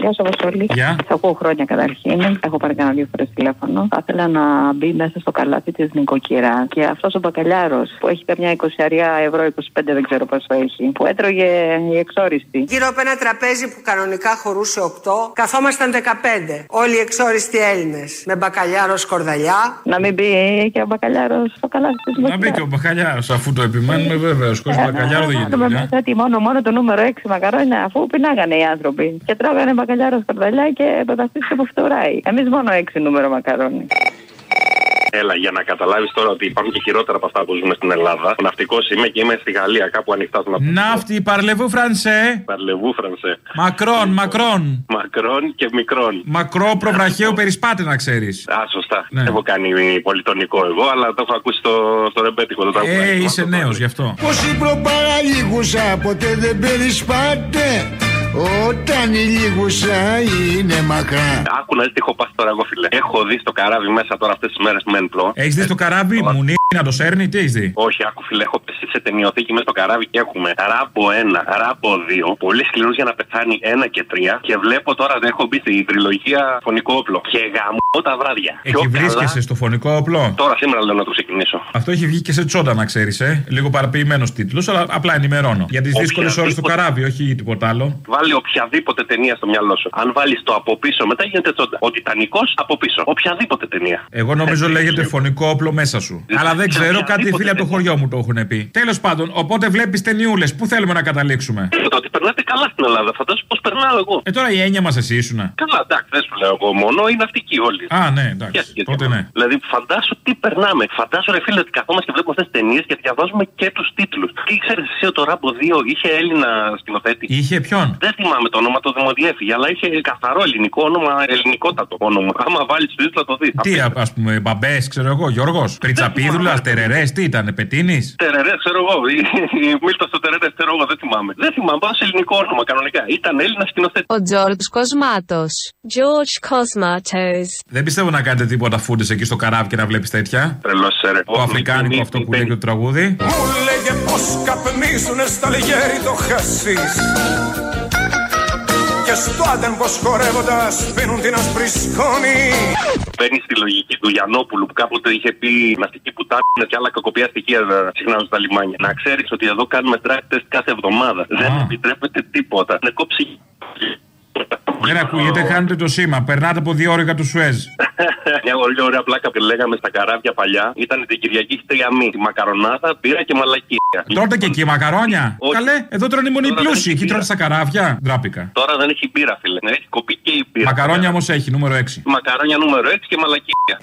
Γεια σα, Αποστολή. Γεια. Σα ακούω χρόνια καταρχήν. Έχω πάρει κανένα δύο φορές τηλέφωνο. Θα ήθελα να μπει μέσα στο καλάθι της νοικοκυρά. Και αυτός ο μπακαλιάρος που έχει καμιά 20 ευρώ, 25 δεν ξέρω πόσο έχει. Που έτρωγε η εξόριστη. Γύρω από ένα τραπέζι που κανονικά χωρούσε 8, καθόμασταν 15. Όλοι οι εξόριστοι Έλληνες. Με μπακαλιάρο σκορδαλιά. Να μην μπει και ο μπακαλιάρος στο καλάθι της Να μπει και ο μπακαλιάρος, αφού το επιμένουμε βέβαια. Χωρί μπακαλιάρο δεν γίνεται. Κάνουμε δουλειά. μετά τη μόνο, μόνο το νούμερο 6 μακαρόνια, αφού πεινάγανε οι άνθρωποι. Και τρώγανε μπακαλιάρο σκορδαλιά και πεταστήθηκε που φτωράει. Εμείς μόνο 6 νούμερο μακαρόνι. Έλα, για να καταλάβεις τώρα ότι υπάρχουν και χειρότερα από αυτά που ζούμε στην Ελλάδα. Ναυτικός είμαι και είμαι στη Γαλλία, κάπου ανοιχτά στον Ατλαντικό. Ναύτη, parlez-vous français. Parlez-vous français. Μακρόν, μακρόν. Μακρόν και μικρόν. Μακρό προ βραχέος περισπάται να ξέρεις. Α, σωστά. Έχω κάνει πολυτονικό εγώ, αλλά το έχω ακούσει στο, στο ρεμπέτικο. Το τραγούδι. Ε, είσαι νέος γι' αυτό. Πόσοι προπαραλήγουσα ποτέ δεν περισπάται όταν η λήγουσα είναι μακρά. Άκου να δεις τι έχω πάθει τώρα εγώ, φίλε. Έχω δεις στο καράβι μέσα τώρα αυτές τις μέρες μέντρο. Έχεις δει το καράβι, μου να το σέρνει, τι έχεις δει; Όχι, άκου φίλε, έχω πέσει σε ταινιοθήκη μέσα στο καράβι και έχουμε ράμπο 1, ράμπο 2, πολύ σκληρούς για να πεθάνει 1 και 3 και βλέπω τώρα δεν έχω μπει στην τριλογία φωνικό όπλο. Και γαμώ τα βράδια. Εκεί Πιο καλά- βρίσκεσαι στο φωνικό όπλο; Τώρα σήμερα λέω να το ξεκινήσω. Αυτό έχει βγει και σε τσόντα, να ξέρεις, ε. Λίγο παραποιημένος τίτλος, αλλά απλά ενημερώνω. Για τις δύσκολες ώρες του Οποιαδήποτε- καράβι, όχι τίποτα άλλο. Βάλει οποιαδήποτε ταινία στο μυαλό σου. Αν βάλεις το από πίσω, μετά γίνεται τσόντα. Ο Τιτανικός από πίσω. Οποιαδήποτε ταινία. Εγώ νομίζω λέγεται φωνικό όπλο μέσα σου. Αλλά δεν ξέρω, κάτι φίλοι από το χωριό μου το έχουν πει. Τέλος πάντων, οπότε βλέπεις ταινιούλες. Πού θέλουμε να καταλήξουμε; Το ότι περνάτε καλά στην Ελλάδα. Φαντάζομαι πώ περνάω εγώ. Ε, τώρα η έννοια μας εσύ ήσουνα. Καλά, εντάξει, δεν σου λέω εγώ μόνο. Είναι ναυτικοί όλοι. Α, ναι, εντάξει. Τότε ναι. Δηλαδή, φαντάσου τι περνάμε. Φαντάσου, ρε φίλε, ότι καθόμαστε και βλέπουμε αυτές τις ταινίες και διαβάζουμε και τους τίτλους. Τι ξέρεις εσύ ότι το Ράμπο 2 είχε Έλληνα σκηνοθέτη; Είχε ποιον; Δεν θυμάμαι το όνομα, το δημοδιέφυγε, αλλά είχε καθαρό ελληνικό όνομα, ελληνικότατο όνομα. Άμα βάλει το τίτλο θα το δεις. Τι, ας πούμε, μπαμπές, ξέρω εγώ, Γιώργος. Πριτσαπίδουλα, τερερές, τι ήταν, πετίνης; Τερερές, ξέρω εγώ. Η- η Μίλτος στο τερερές, ξέρω εγώ, δεν θυμάμαι. Δεν θυμάμαι, πάω σε ελληνικό όνομα κανονικά. Ήταν Έλληνας σκηνοθέτης. Ο Τζόρτζ Κοσμάτος. George Cosmatos. Δεν πιστεύω να κάνετε τίποτα φούντες εκεί στο καράβι και να βλέπεις τέτοια. Τρελός, ρε. Το αφρικάνικο αυτό που λέει και το τραγούδι. Μου λέγε πως καπνίζουνε στα λιγέρι το χασίς Και στο άντεν πως χορεύοντας πίνουν την άσπρη σκόνη Παίρνει τη λογική του Γιαννόπουλου που κάποτε είχε πει ναυτική πουτάνα και άλλα κακοπιά στοιχεία ε, συχνά στα λιμάνια. Να ξέρεις ότι εδώ κάνουμε track test κάθε εβδομάδα. Δεν επιτρέπεται τίποτα. Είναι κόψει. Δεν ακούγεται, χάνετε το σήμα. Περνάτε από δύο ώρια του Σουέζ. Μια πολύ ωραία πλάκα που λέγαμε στα καράβια παλιά ήταν την Κυριακή έχει τρία μη. Τη μακαρονάδα, πήρα και μαλακία. Τρώτε και εκεί μακαρόνια. Όχι. Καλέ, εδώ τρώνε μόνο οι Τώρα δεν πλούσιοι. έχει Εκεί μπύρα. τρώνε στα καράβια. Ντράπηκα. Τώρα δεν έχει μπύρα, φίλε. Ναι, Έχει κοπεί και η μπύρα. Μακαρόνια όμως έχει, νούμερο 6. Μακαρόνια νούμερο 6 και μαλακία.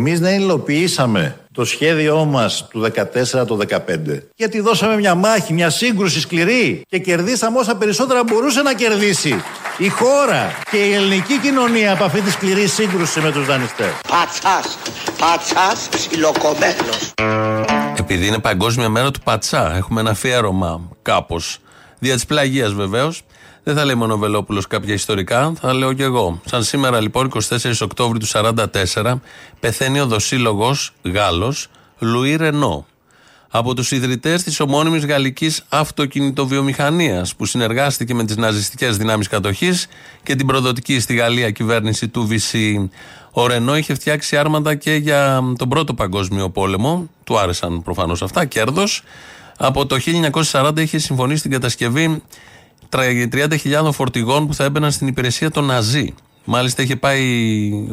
Εμείς δεν υλοποιήσαμε το σχέδιό μας του 14 το 15 γιατί δώσαμε μια μάχη, μια σύγκρουση σκληρή και κερδίσαμε όσα περισσότερα μπορούσε να κερδίσει η χώρα και η ελληνική κοινωνία από αυτή τη σκληρή σύγκρουση με τους δανειστές. Πατσάς, πατσάς ψιλοκομμένος. Επειδή είναι Παγκόσμια Μέρα του Πατσά, έχουμε ένα αφιέρωμα κάπως. Δια της πλαγίας βεβαίως. Δεν θα λέει μόνο ο Βελόπουλος κάποια ιστορικά, θα λέω κι εγώ. Σαν σήμερα λοιπόν, 24 Οκτώβρη του 1944, πεθαίνει ο δοσύλλογος Γάλλος Λουί Ρενό. Από τους ιδρυτές της ομώνυμης γαλλικής αυτοκινητοβιομηχανίας που συνεργάστηκε με τις ναζιστικές δυνάμεις κατοχής και την προδοτική στη Γαλλία κυβέρνηση του Βυσί. Ο Ρενό είχε φτιάξει άρματα και για τον πρώτο παγκόσμιο πόλεμο. Του άρεσαν προφανώς αυτά, κέρδος. Από το 1940 είχε συμφωνήσει την κατασκευή 30.000 φορτηγών που θα έμπαιναν στην υπηρεσία των Ναζί. Μάλιστα είχε πάει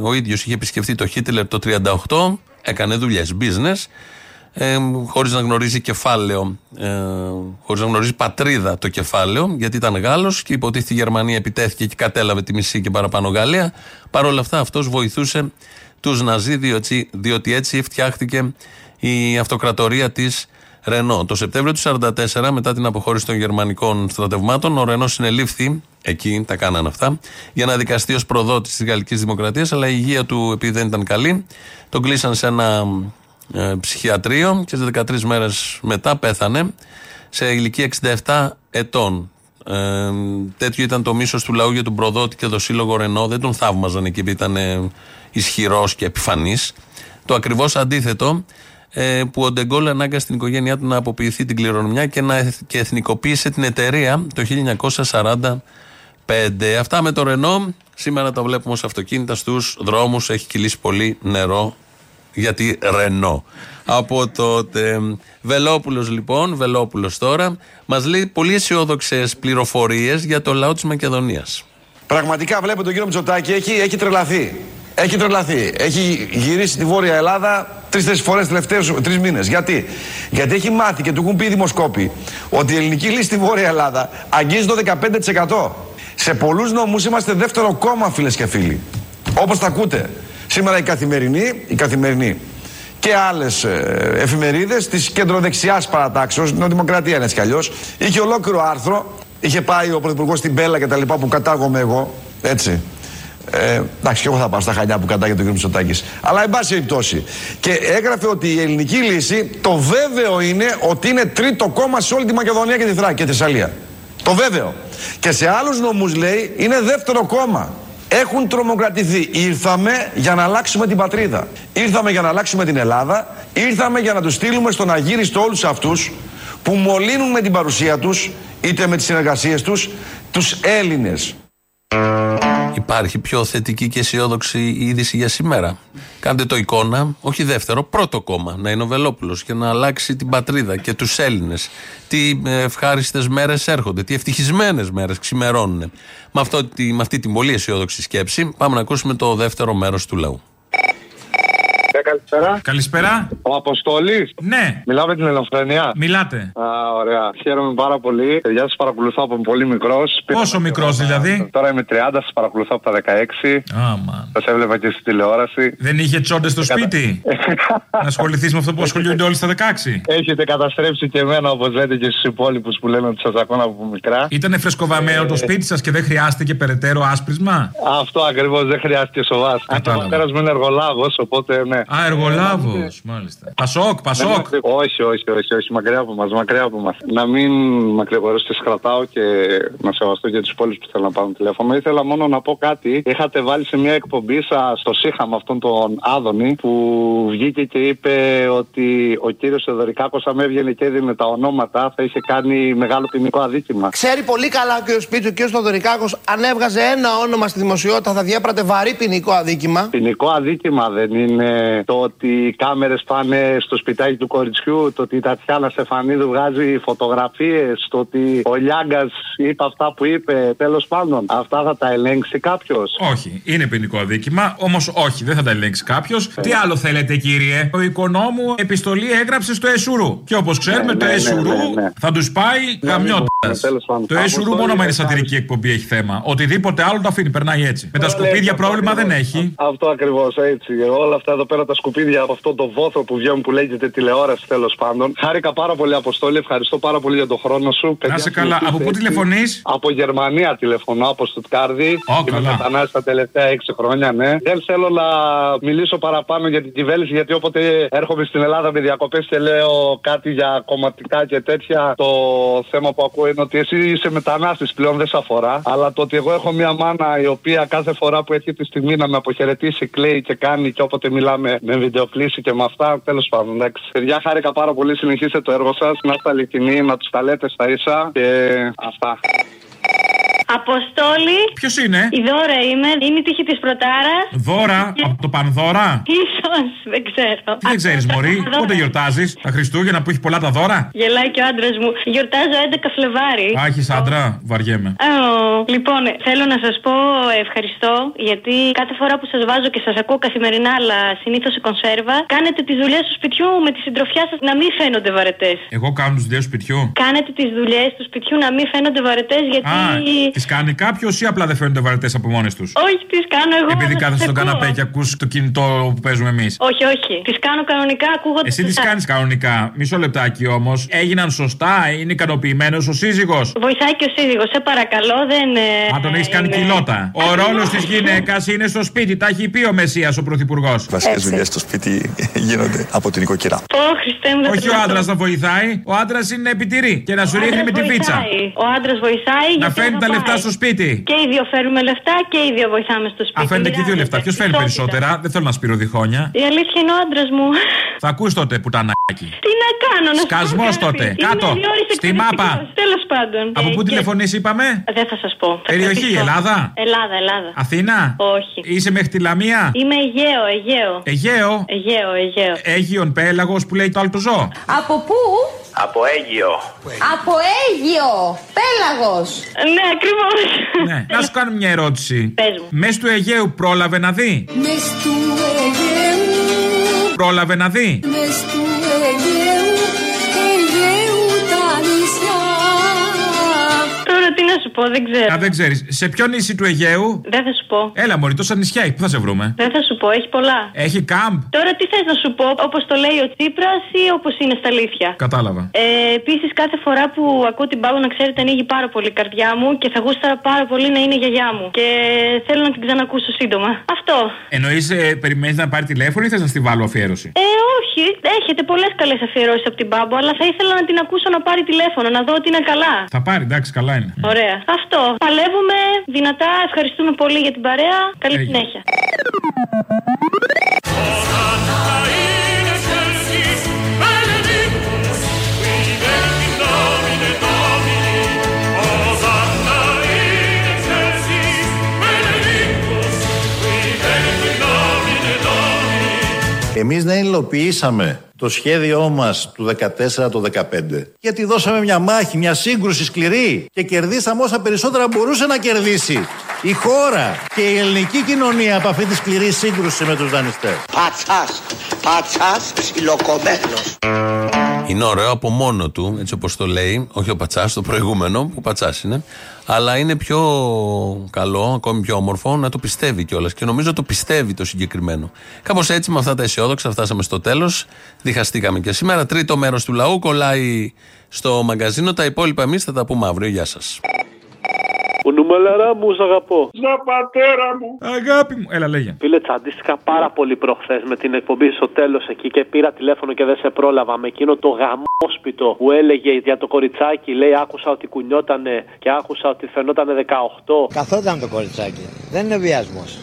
ο ίδιος, είχε επισκεφτεί το Χίτλερ το 38, έκανε δουλειές, business, ε, χωρίς να γνωρίζει κεφάλαιο, ε, χωρίς να γνωρίζει πατρίδα το κεφάλαιο, γιατί ήταν Γάλλος και υποτίθεται η Γερμανία επιτέθηκε και κατέλαβε τη μισή και παραπάνω Γαλλία. Παρ' όλα αυτά αυτός βοηθούσε τους Ναζί, διότι, διότι έτσι φτιάχτηκε η αυτοκρατορία της Ρενό. Το Σεπτέμβριο του 1944, μετά την αποχώρηση των γερμανικών στρατευμάτων, ο Ρενός συνελήφθη, εκεί τα κάνανε αυτά, για να δικαστεί ως προδότης της Γαλλικής Δημοκρατίας, αλλά η υγεία του, επειδή δεν ήταν καλή, τον κλείσαν σε ένα ε, ψυχιατρίο και σε 13 μέρες μετά πέθανε σε ηλικία 67 ετών. Ε, τέτοιο ήταν το μίσος του λαού για τον προδότη και το σύλλογο Ρενό. Δεν τον θαύμαζαν εκεί επειδή ήταν ισχυρός και επιφανής. Το ακριβώς αντίθετο ε, που ο Ντεγκόλ ανάγκασε την οικογένειά του να αποποιηθεί την κληρονομιά και, να, και εθνικοποίησε την εταιρεία το 1945. Αυτά με το Ρενό. Σήμερα το βλέπουμε ως αυτοκίνητα στους δρόμους. Έχει κυλήσει πολύ νερό γιατί Ρενό. Από τότε. Βελόπουλος λοιπόν, Βελόπουλος τώρα, μας λέει πολύ αισιόδοξες πληροφορίες για το λαό της Μακεδονίας. Πραγματικά βλέπω τον κύριο Μητσοτάκη έχει, έχει τρελαθεί. Έχει τρελαθεί. Έχει γυρίσει τη Βόρεια Ελλάδα τρει-τέσσερι φορές τελευταίου τρεις μήνες. Γιατί; Γιατί έχει μάθει και του έχουν πει οι δημοσκόποι ότι η ελληνική λύση στη Βόρεια Ελλάδα αγγίζει το 15%. Σε πολλούς νομούς είμαστε δεύτερο κόμμα, φίλες και φίλοι. Όπως τα ακούτε. Σήμερα η καθημερινή, η καθημερινή και άλλες εφημερίδες της κεντροδεξιάς παρατάξεως, Δημοκρατία είναι έτσι κι αλλιώς, είχε ολόκληρο άρθρο. Είχε πάει ο Πρωθυπουργός στην Μπέλα και τα λοιπά που κατάγομαι εγώ. Έτσι. Ε, εντάξει, και εγώ θα πάω στα χανιά που κατάγεται ο κ. Μητσοτάκης. Αλλά εν πάση περιπτώσει. Και έγραφε ότι η ελληνική λύση, το βέβαιο είναι ότι είναι τρίτο κόμμα σε όλη τη Μακεδονία και τη Θράκη και τη Θεσσαλία. Το βέβαιο. Και σε άλλους νομούς λέει είναι δεύτερο κόμμα. Έχουν τρομοκρατηθεί. Ήρθαμε για να αλλάξουμε την πατρίδα. Ήρθαμε για να αλλάξουμε την Ελλάδα. Ήρθαμε για να τους στείλουμε στον αγύριστο όλους αυτούς που μολύνουν με την παρουσία τους, είτε με τις συνεργασίες τους, τους Έλληνες. Υπάρχει πιο θετική και αισιόδοξη είδηση για σήμερα. Κάντε το εικόνα, όχι δεύτερο, πρώτο κόμμα να είναι ο Βελόπουλος και να αλλάξει την πατρίδα και τους Έλληνες. Τι ευχάριστες μέρες έρχονται, τι ευτυχισμένες μέρες ξημερώνουν. Με, αυτό, με αυτή την πολύ αισιόδοξη σκέψη, πάμε να ακούσουμε το δεύτερο μέρος του λαού. Καλησπέρα. Καλησπέρα. Ο Αποστόλης. Ναι. Μιλάμε την Ελευθερία. Μιλάτε. Α, ωραία. Χαίρομαι πάρα πολύ. Παιδιά, σας παρακολουθώ από πολύ μικρός. Πόσο μικρός δηλαδή; Τώρα είμαι 30, σας παρακολουθώ από τα 16. Άμα. Σας έβλεπα και στη τηλεόραση. Δεν είχε τσόντες στο σπίτι; <laughs> να ασχοληθείς με αυτό που ασχολούνται όλοι στα 16. Έχετε καταστρέψει και εμένα, όπως λέτε και στους υπόλοιπους που λένε ότι σας ακούνε από μικρά. Ήταν φρεσκοβαμένο το σπίτι σας και δεν χρειάστηκε περαιτέρω άσπρισμα; Αυτό ακριβώς δεν χρειάστηκε σοβαρά. Αν ο πέρα μου είναι εργολάβος, οπότε ναι. Α, εργολάβος, μάλιστα. Πασόκ, Πασόκ. Όχι, όχι, όχι, όχι, μακριά από μας, μακριά από μας. Να μην μακρηγορήσω, τι κρατάω και να σεβαστώ και τους υπόλοιπους που θέλω να πάρουν τηλέφωνο. Ήθελα μόνο να πω κάτι. Είχατε βάλει σε μια εκπομπή σας στο ΣΥΧΑ με αυτόν τον Άδωνη που βγήκε και είπε ότι ο κύριος Εδωρικάκο, αν έβγαινε και έδινε τα ονόματα, θα είχε κάνει μεγάλο ποινικό αδίκημα. Ξέρει πολύ καλά ο κ. Σπίτσου, ο κ. Θοδωρικάκο, αν έβγαζε ένα όνομα στη δημοσιότητα θα διέπρατε βαρύ ποινικό αδίκημα. Ποινικό αδίκημα δεν είναι το ότι οι κάμερες πάνε στο σπιτάκι του κοριτσιού, το ότι η Τατιάνα Στεφανίδου βγάζει φωτογραφίες, το ότι ο Λιάγκας είπε αυτά που είπε, τέλος πάντων. Αυτά θα τα ελέγξει κάποιος; Όχι, είναι ποινικό αδίκημα, όμως όχι, δεν θα τα ελέγξει κάποιος. Τι άλλο θέλετε, κύριε; Ο οικονόμου επιστολή έγραψε στο Εσουρού. Και όπως ξέρουμε, το Εσουρού θα τους πάει γαμιώντα. Το Εσουρού μόνο με είναι σατυρική εκπομπή έχει θέμα. Οτιδήποτε άλλο το αφήνει, περνάει έτσι. Με τα σκουπίδια πρόβλημα δεν έχει. Αυτό ακριβώς έτσι. Όλα αυτά εδώ πέρα τα σκουπίδια από αυτό το βόθρο που βγαίνουν που λέγεται τηλεόραση τέλος πάντων. Χάρηκα πάρα πολύ, Αποστόλη. Ευχαριστώ πάρα πολύ για τον χρόνο σου. Να σε καλά. Από πού τηλεφωνείς; Από Γερμανία τηλεφωνώ, από Στουτκάρδη. Oh, Είμαι μετανάστης τα τελευταία 6 χρόνια, ναι. Δεν θέλω να μιλήσω παραπάνω για την κυβέρνηση, γιατί όποτε έρχομαι στην Ελλάδα με διακοπές και λέω κάτι για κομματικά και τέτοια, το θέμα που ακούω είναι ότι εσύ είσαι μετανάστης πλέον, δεν σε αφορά. Αλλά το ότι εγώ έχω μια μάνα η οποία κάθε φορά που έρχεται τη στιγμή να με αποχαιρετήσει, κλαίει και κάνει και όποτε μιλάμε με βιντεοκλήση και με αυτά, τέλος πάντων. Εντάξει. Παιδιά, χάρηκα πάρα πολύ. Συνεχίστε το έργο σας. Να είστε αληθινοί, να τους τα λέτε στα ίσα και αυτά. Αποστόλη. Ποιος είναι; Η δώρα είμαι. Είναι η τύχη της Πρωτάρα. Δώρα, από το Πανδώρα; σω, δεν ξέρω. Τι δεν ξέρεις, Μωρή, <laughs> πότε γιορτάζεις, τα Χριστούγεννα που έχει πολλά τα δώρα; Γελάει και ο άντρας μου. Γιορτάζω 11 Φλεβάρι. Α, έχεις άντρα, βαριέμαι. Ω, Λοιπόν, θέλω να σας πω ευχαριστώ γιατί κάθε φορά που σας βάζω και σας ακούω καθημερινά, αλλά συνήθως σε κονσέρβα, κάνετε τις δουλειές του σπιτιού με τη συντροφιά σας να μην φαίνονται βαρετές. Εγώ κάνω τις δουλειές του σπιτιού. Κάνετε τις δουλειές του σπιτιού να μην φαίνονται βαρετές γιατί. Α, τις κάνει κάποιος ή απλά δεν φαίνονται βαρετές από μόνες τους; Όχι, τις κάνω εγώ. Επειδή να κάθεσαι σας στον ακούω. καναπέ και ακούς το κινητό που παίζουμε εμείς. Όχι, όχι. Τις κάνω κανονικά ακούγοντα. Εσύ τις κάνεις κανονικά. Μισό λεπτάκι όμως. Έγιναν σωστά, είναι ικανοποιημένος ο σύζυγος; Βοηθάει και ο σύζυγος, σε παρακαλώ, δεν. ε, Αν τον έχεις κάνει είναι- κοιλότα. Ο ρόλος της γυναίκας είναι στο σπίτι. Τα έχει πει ο Μεσία ο Πρωθυπουργός. Βασικές δουλειές στο σπίτι γίνονται από την οικοκυρά. Ω, Χριστέ μου, δεν Όχι ο θέλω. άντρας να βοηθάει, ο άντρας είναι επιτηρή και να σου Ο ρίχνει με άντρας την πίτσα. βοηθάει. Ο άντρας βοηθάει. Να γιατί φέρνει τα αγαπάει. Λεφτά στο σπίτι. Και οι δύο φέρνουμε λεφτά και οι δύο βοηθάμε στο σπίτι. Α, φέρνετε και οι δύο Μοιράζεται. λεφτά. Ποιος φέρνει Ισότητα. περισσότερα, δεν θέλω να σπείρω διχόνια. Η αλήθεια είναι ο άντρας μου. Θα ακού τότε πουτανάκι. Τι να κάνω, να Σκασμός τότε. Κάτω. Στη μάπα. Τέλος πάντων. Από Ε, πού και- τηλεφωνείς, είπαμε; Δεν θα σας πω. Θα Περιοχή, κρατήσω. Ελλάδα; Ελλάδα, Ελλάδα. Αθήνα; Όχι. Είσαι μέχρι τη Λαμία; Είμαι Αιγαίο, Αιγαίο. Αιγαίο; Αιγαίο, Αιγαίο. Αίγιον πέλαγος που λέει το άλλο το ζώο. Από πού; Από Αίγιο. Από Αίγιο. Πέλαγος. Ναι, ακριβώς. ναι. Να σου κάνω μια ερώτηση. Πες μου. Μες του Αιγαίου πρόλαβε να δει; Μες του Αιγαίου. Πρόλαβε να δει; Μες του Αιγαίου. Αιγαίου τα νησιά. Τώρα τι να σου πω, δεν ξέρω. Α, δεν ξέρεις. Σε ποιο νησί του Αιγαίου; Δεν θα σου πω. Έλα, Μωρή, τόσα νησιά έχει. Πού θα σε βρούμε; Δεν θα σου πω, έχει πολλά. Έχει κάμπ. Τώρα τι θες να σου πω, όπως το λέει ο Τσίπρας ή όπως είναι στα αλήθεια; Κατάλαβα. Ε, Επίσης, κάθε φορά που ακούω την πάγο, να ξέρετε, ανοίγει πάρα πολύ η καρδιά μου και θα γούσταρα πάρα πολύ να είναι η γιαγιά μου. Και θέλω να την ξανακούσω σύντομα. Αυτό. Εννοείς, ε, περιμένεις να πάρει τηλέφωνο ή θες να στη βάλω αφιέρωση; Ε, όχι. Έχετε πολλές καλές αφιερώσεις από την Μπάμπο, αλλά θα ήθελα να την ακούσω να πάρει τηλέφωνο, να δω ότι είναι καλά. Θα πάρει, εντάξει, καλά είναι. Ωραία. Αυτό. Παλεύουμε δυνατά. Ευχαριστούμε πολύ για την παρέα. Καλή Έγινε. συνέχεια. Εμείς δεν υλοποιήσαμε το σχέδιό μας του 14 το 15 γιατί δώσαμε μια μάχη, μια σύγκρουση σκληρή και κερδίσαμε όσα περισσότερα μπορούσε να κερδίσει η χώρα και η ελληνική κοινωνία από αυτή τη σκληρή σύγκρουση με τους δανειστές. Πατσάς, πατσάς ψιλοκομμένος. Είναι ωραίο από μόνο του, έτσι όπως το λέει, όχι ο Πατσάς, το προηγούμενο, που Πατσάς είναι. Αλλά είναι πιο καλό, ακόμη πιο όμορφο, να το πιστεύει κιόλας. Και νομίζω το πιστεύει το συγκεκριμένο. Κάπως έτσι, με αυτά τα αισιόδοξα, φτάσαμε στο τέλος. Διχαστήκαμε και σήμερα. Τρίτο μέρος του λαού κολλάει στο μαγκαζίνο. Τα υπόλοιπα εμείς θα τα πούμε αύριο. Γεια σας. Κουνούμελαρά μου, σ' αγαπώ. Να πατέρα μου. Αγάπη μου. Έλα, λέγε. Φίλε, τσαντίστηκα πάρα πολύ προχθές με την εκπομπή στο τέλος εκεί και πήρα τηλέφωνο και δεν σε πρόλαβα. Με εκείνο το γαμόσπιτο που έλεγε για το κοριτσάκι. Λέει, άκουσα ότι κουνιότανε και άκουσα ότι φαινότανε 18. Καθόταν το κοριτσάκι. Δεν είναι βιασμός.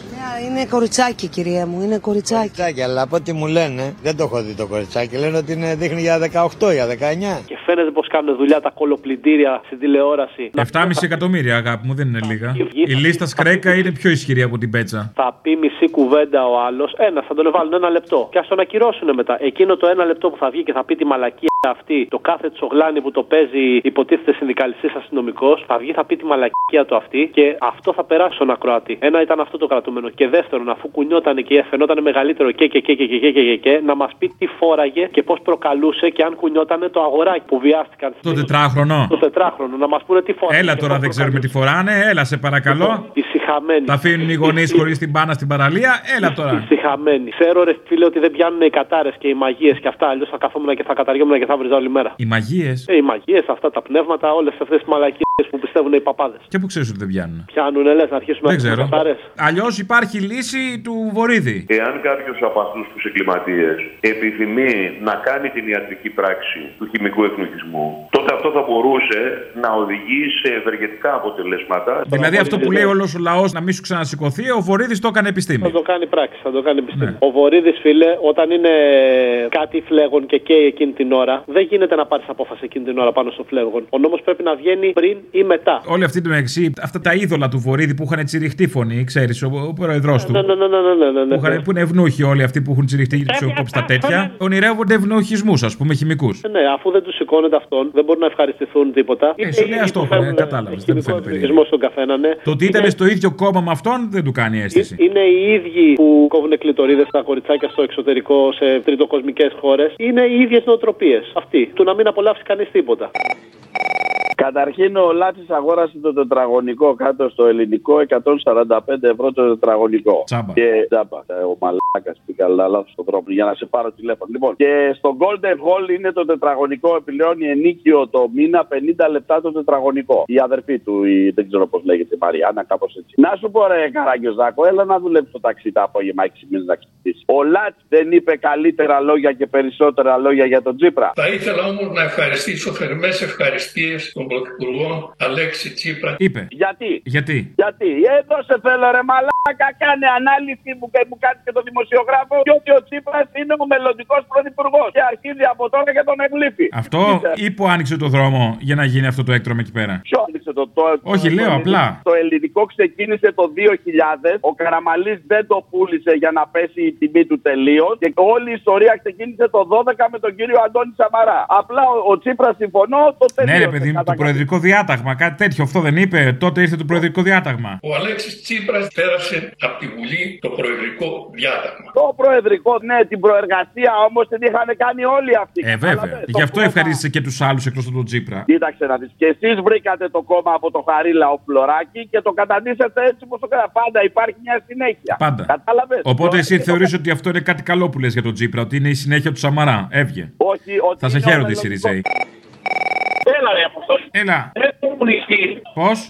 Είναι κοριτσάκι, κυρία μου, είναι κοριτσάκι. Κοριτσάκι, αλλά από ό,τι μου λένε, δεν το έχω δει το κοριτσάκι. Λένε ότι είναι, δείχνει για 18, για 19. Και φαίνεται πως κάνουν δουλειά τα κολοπλυντήρια στην τηλεόραση. 7,5 εκατομμύρια, αγάπη μου, δεν είναι λίγα. Η λίστα σκρέκα είναι πιο ισχυρή από την πέτσα. Θα πει μισή κουβέντα ο άλλος. Ένα, θα τον βάλουν ένα λεπτό. Και ας τον ακυρώσουν μετά. Εκείνο το ένα λεπτό που θα βγει και θα πει τη μαλακία αυτή, το κάθε τσογλάνι που το παίζει υποτίθεται συνδικαλιστής αστυνομικός, θα βγει, θα πει τη μαλακία του αυτή και αυτό θα περάσει στον ακροατή. Ένα ήταν αυτό το κρατούμενο. Και δεύτερον, αφού κουνιόταν και φαινόταν μεγαλύτερο και και και και και και και, και, και να μας πει τι φόραγε και πώς προκαλούσε και αν κουνιόταν το αγοράκι που βιάστηκαν. Το τετράχρονο. Το τετράχρονο, να μας πούνε τι φόραγε. Έλα τώρα, δεν ξέρουμε τι φοράνε. Έλα, σε παρακαλώ. Ησυχαμένοι. Τα αφήνουν οι γονείς χωρίς την πάνα στην παραλία. Έλα τώρα. Ησυχαμένοι. Ξέρω ρε φίλε ότι δεν πιάνουν οι κατάρες και οι μαγείες και αυτά. Αλλιώς θα καθόμουν και θα καταργόμουν και θα βρίζα όλη μέρα. Οι μαγείες; Ε, οι μαγείες, αυτά τα πνεύματα, όλες αυτές τις μαλακίες που πιστεύουν οι παπάδες. Και πού ξέρεις ότι δεν πιάνουν. Πιάνουν, λες, να αρχίσουμε Δεν να ξέρω. κατάρες. Αλλιώς υπάρχει λύση του Βορύδη. Εάν κάποιος από αυτούς τους εγκληματίες επιθυμεί να κάνει την ιατρική πράξη του χημικού εκνοχισμού, τότε αυτό θα μπορούσε να οδηγεί σε ευεργετικά αποτελέσματα. Δηλαδή αυτό που λέει όλος ο λαός να μην σου ξανασηκωθεί, ο Βορύδης το έκανε επιστήμη. Θα το κάνει πράξη, θα το κάνει επιστήμη. Ναι. Ο Βορύδης, φίλε, όταν είναι κάτι φλέγον και καίει εκείνη την ώρα, δεν γίνεται να πάρεις απόφαση εκείνη την ώρα πάνω στο φλέγον. Ο νόμος πρέπει να βγαίνει πριν ή μετά. Όλοι αυτοί του μεταξύ, αυτά τα είδωλα του Βορύδη που είχαν τσιριχτή φωνή, ξέρεις, ο, ο πρόεδρός του. Ναι, ναι, ναι, ναι, ναι, ναι, ναι. Που, είχαν, που είναι ευνούχοι όλοι αυτοί που έχουν τσιριχτεί και τους κόψει τα τέτοια. Ονειρεύονται ευνούχισμού, ας πούμε, χημικούς. Ναι, αφού δεν τους σηκώνεται αυτόν, δεν μπορούν να ευχαριστηθούν τίποτα. Ε, σου λέει αυτό, κατάλαβες. Δεν μου φαίνεται περίεργο. Εθνικισμό στον καθένα, ναι. Το ότι ήταν στο ίδιο κόμμα με αυτόν δεν του κάνει αίσθηση. Είναι οι ίδιοι που κόβουν κλειτορίδε στα κοριτσάκια στο εξωτερικό σε τριτοκοσμικές χώρες. Είναι οι ίδιες νοοτροπίες. Αυτή. Του να μην απολαύσει κανείς τίποτα. Καταρχήν ο Λάτσι αγόρασε το τετραγωνικό κάτω στο ελληνικό 145 ευρώ το τετραγωνικό. Τσάμπα. Και τσάμπα. Ε, Ο μαλάκας πήγα λάθος στον δρόμο για να σε πάρω τηλέφωνο. Λοιπόν, και στο Golden Hall είναι το τετραγωνικό επιλέγει ενίκιο το μήνα 50 λεπτά το τετραγωνικό. Η αδερφή του, η, δεν ξέρω πώς λέγεται, η Μαριάννα, κάπως έτσι. Να σου πω ρε Καραγκιόζάκο, έλα να δουλέψεις το ταξί το απόγευμα 6 μήνε να ξυπνήσεις. Ο Λάτς δεν είπε καλύτερα λόγια και περισσότερα λόγια για τον Τζίπρα. Θα ήθελα όμως να ευχαριστήσω θερμές ευχαριστίες τον Πρωθυπουργό Αλέξη Τσίπρα. Είπε. Γιατί; Γιατί; Γιατί; Εδώ σε θέλω ρε μαλάκα, κάνε ανάλυση μου και μου κάνεις και το δημοσιογράφο και ότι ο Τσίπρας είναι ο μελλοντικός πρωθυπουργός. Και αρχίζει από τώρα και τον εγλήφει. Αυτό ή που άνοιξε το δρόμο για να γίνει αυτό το έκτρωμα εκεί πέρα; Ποιο άνοιξε το, το, Όχι, το- λέω το- απλά. Το ελληνικό ξεκίνησε το 2000. Ο Καραμαλής δεν το πούλησε για να πέσει η τιμή του τελείως. Και όλη η ιστορία ξεκίνησε το 12 με τον κύριο Αντώνη Σαμαρά. Απλά ο, ο Τσίπρας συμφωνώ, το Ναι, τελείωσε. ρε παιδί μου, το Κατά- προεδρικό διάταγμα. Κάτι τέτοιο αυτό δεν είπε. Τότε ήρθε το προεδρικό διάταγμα. Ο Αλέξης Τσίπρας πέρασε από τη Βουλή το προεδρικό διάταγμα. Το προεδρικό, ναι, την προεργασία όμως την είχαν κάνει όλοι αυτοί. Ε, βέβαια. Κατάλαβες, Γι' το αυτό κόμμα. ευχαρίστησε και τους άλλους εκτός από τον Τζίπρα. Κοίταξε να δεις. Και εσείς βρήκατε το κόμμα από το Χαρίλα ο Φλωράκη και το καταντήσατε έτσι όπως το έκανα. Πάντα υπάρχει μια συνέχεια. Πάντα. Κατάλαβες; Οπότε εσύ θεωρείς ότι αυτό είναι κάτι καλό που λες για τον Τζίπρα, ότι είναι η συνέχεια του Σαμαρά. Έβγε. Όχι, ότι Θα σε είναι ο χαίρονται οι μελλοντικός. Σιριζέοι. Έλα ρε από αυτό. Έλα. Πώς;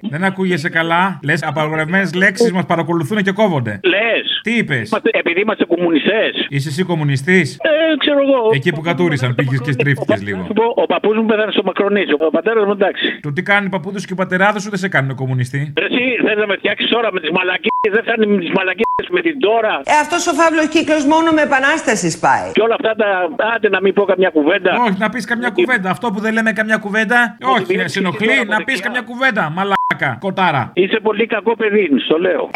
Δεν ακούγεσαι καλά. Λες απαγορευμένες λέξεις μας παρακολουθούν και κόβονται. Λες. Τι είπες; Επειδή είμαστε κομμουνιστές. Είσαι εσύ κομμουνιστής; Ε, ξέρω εγώ. Εκεί που κατούρισαν, πήγες και στρίφτηκες λίγο. Ο παππούς μου πέθανε στο Μακρονίζο. Ο πατέρας μου εντάξει. Το τι κάνουν οι παππούδες και οι πατεράδες σου δεν σε κάνουν κομμουνιστή. Εσύ θες να με φτιάξεις τώρα με τις μαλακίες; Δεν φτάνει με τις μαλακίες με την τώρα. Ε, αυτός ο φαύλος κύκλος μόνο με επανάστασης πάει. Και όλα αυτά τα. Άντε να μην πω καμιά κουβέντα. Όχι, να πεις καμιά κουβέντα. Αυτό που δεν λέμε καμιά κουβέντα. Όχι, είναι σε ενοχλεί ψυχή, να πεις καμιά κουβέντα. Μαλάκα, κοτάρα. Είσαι πολύ κακό παιδί, στο λέω.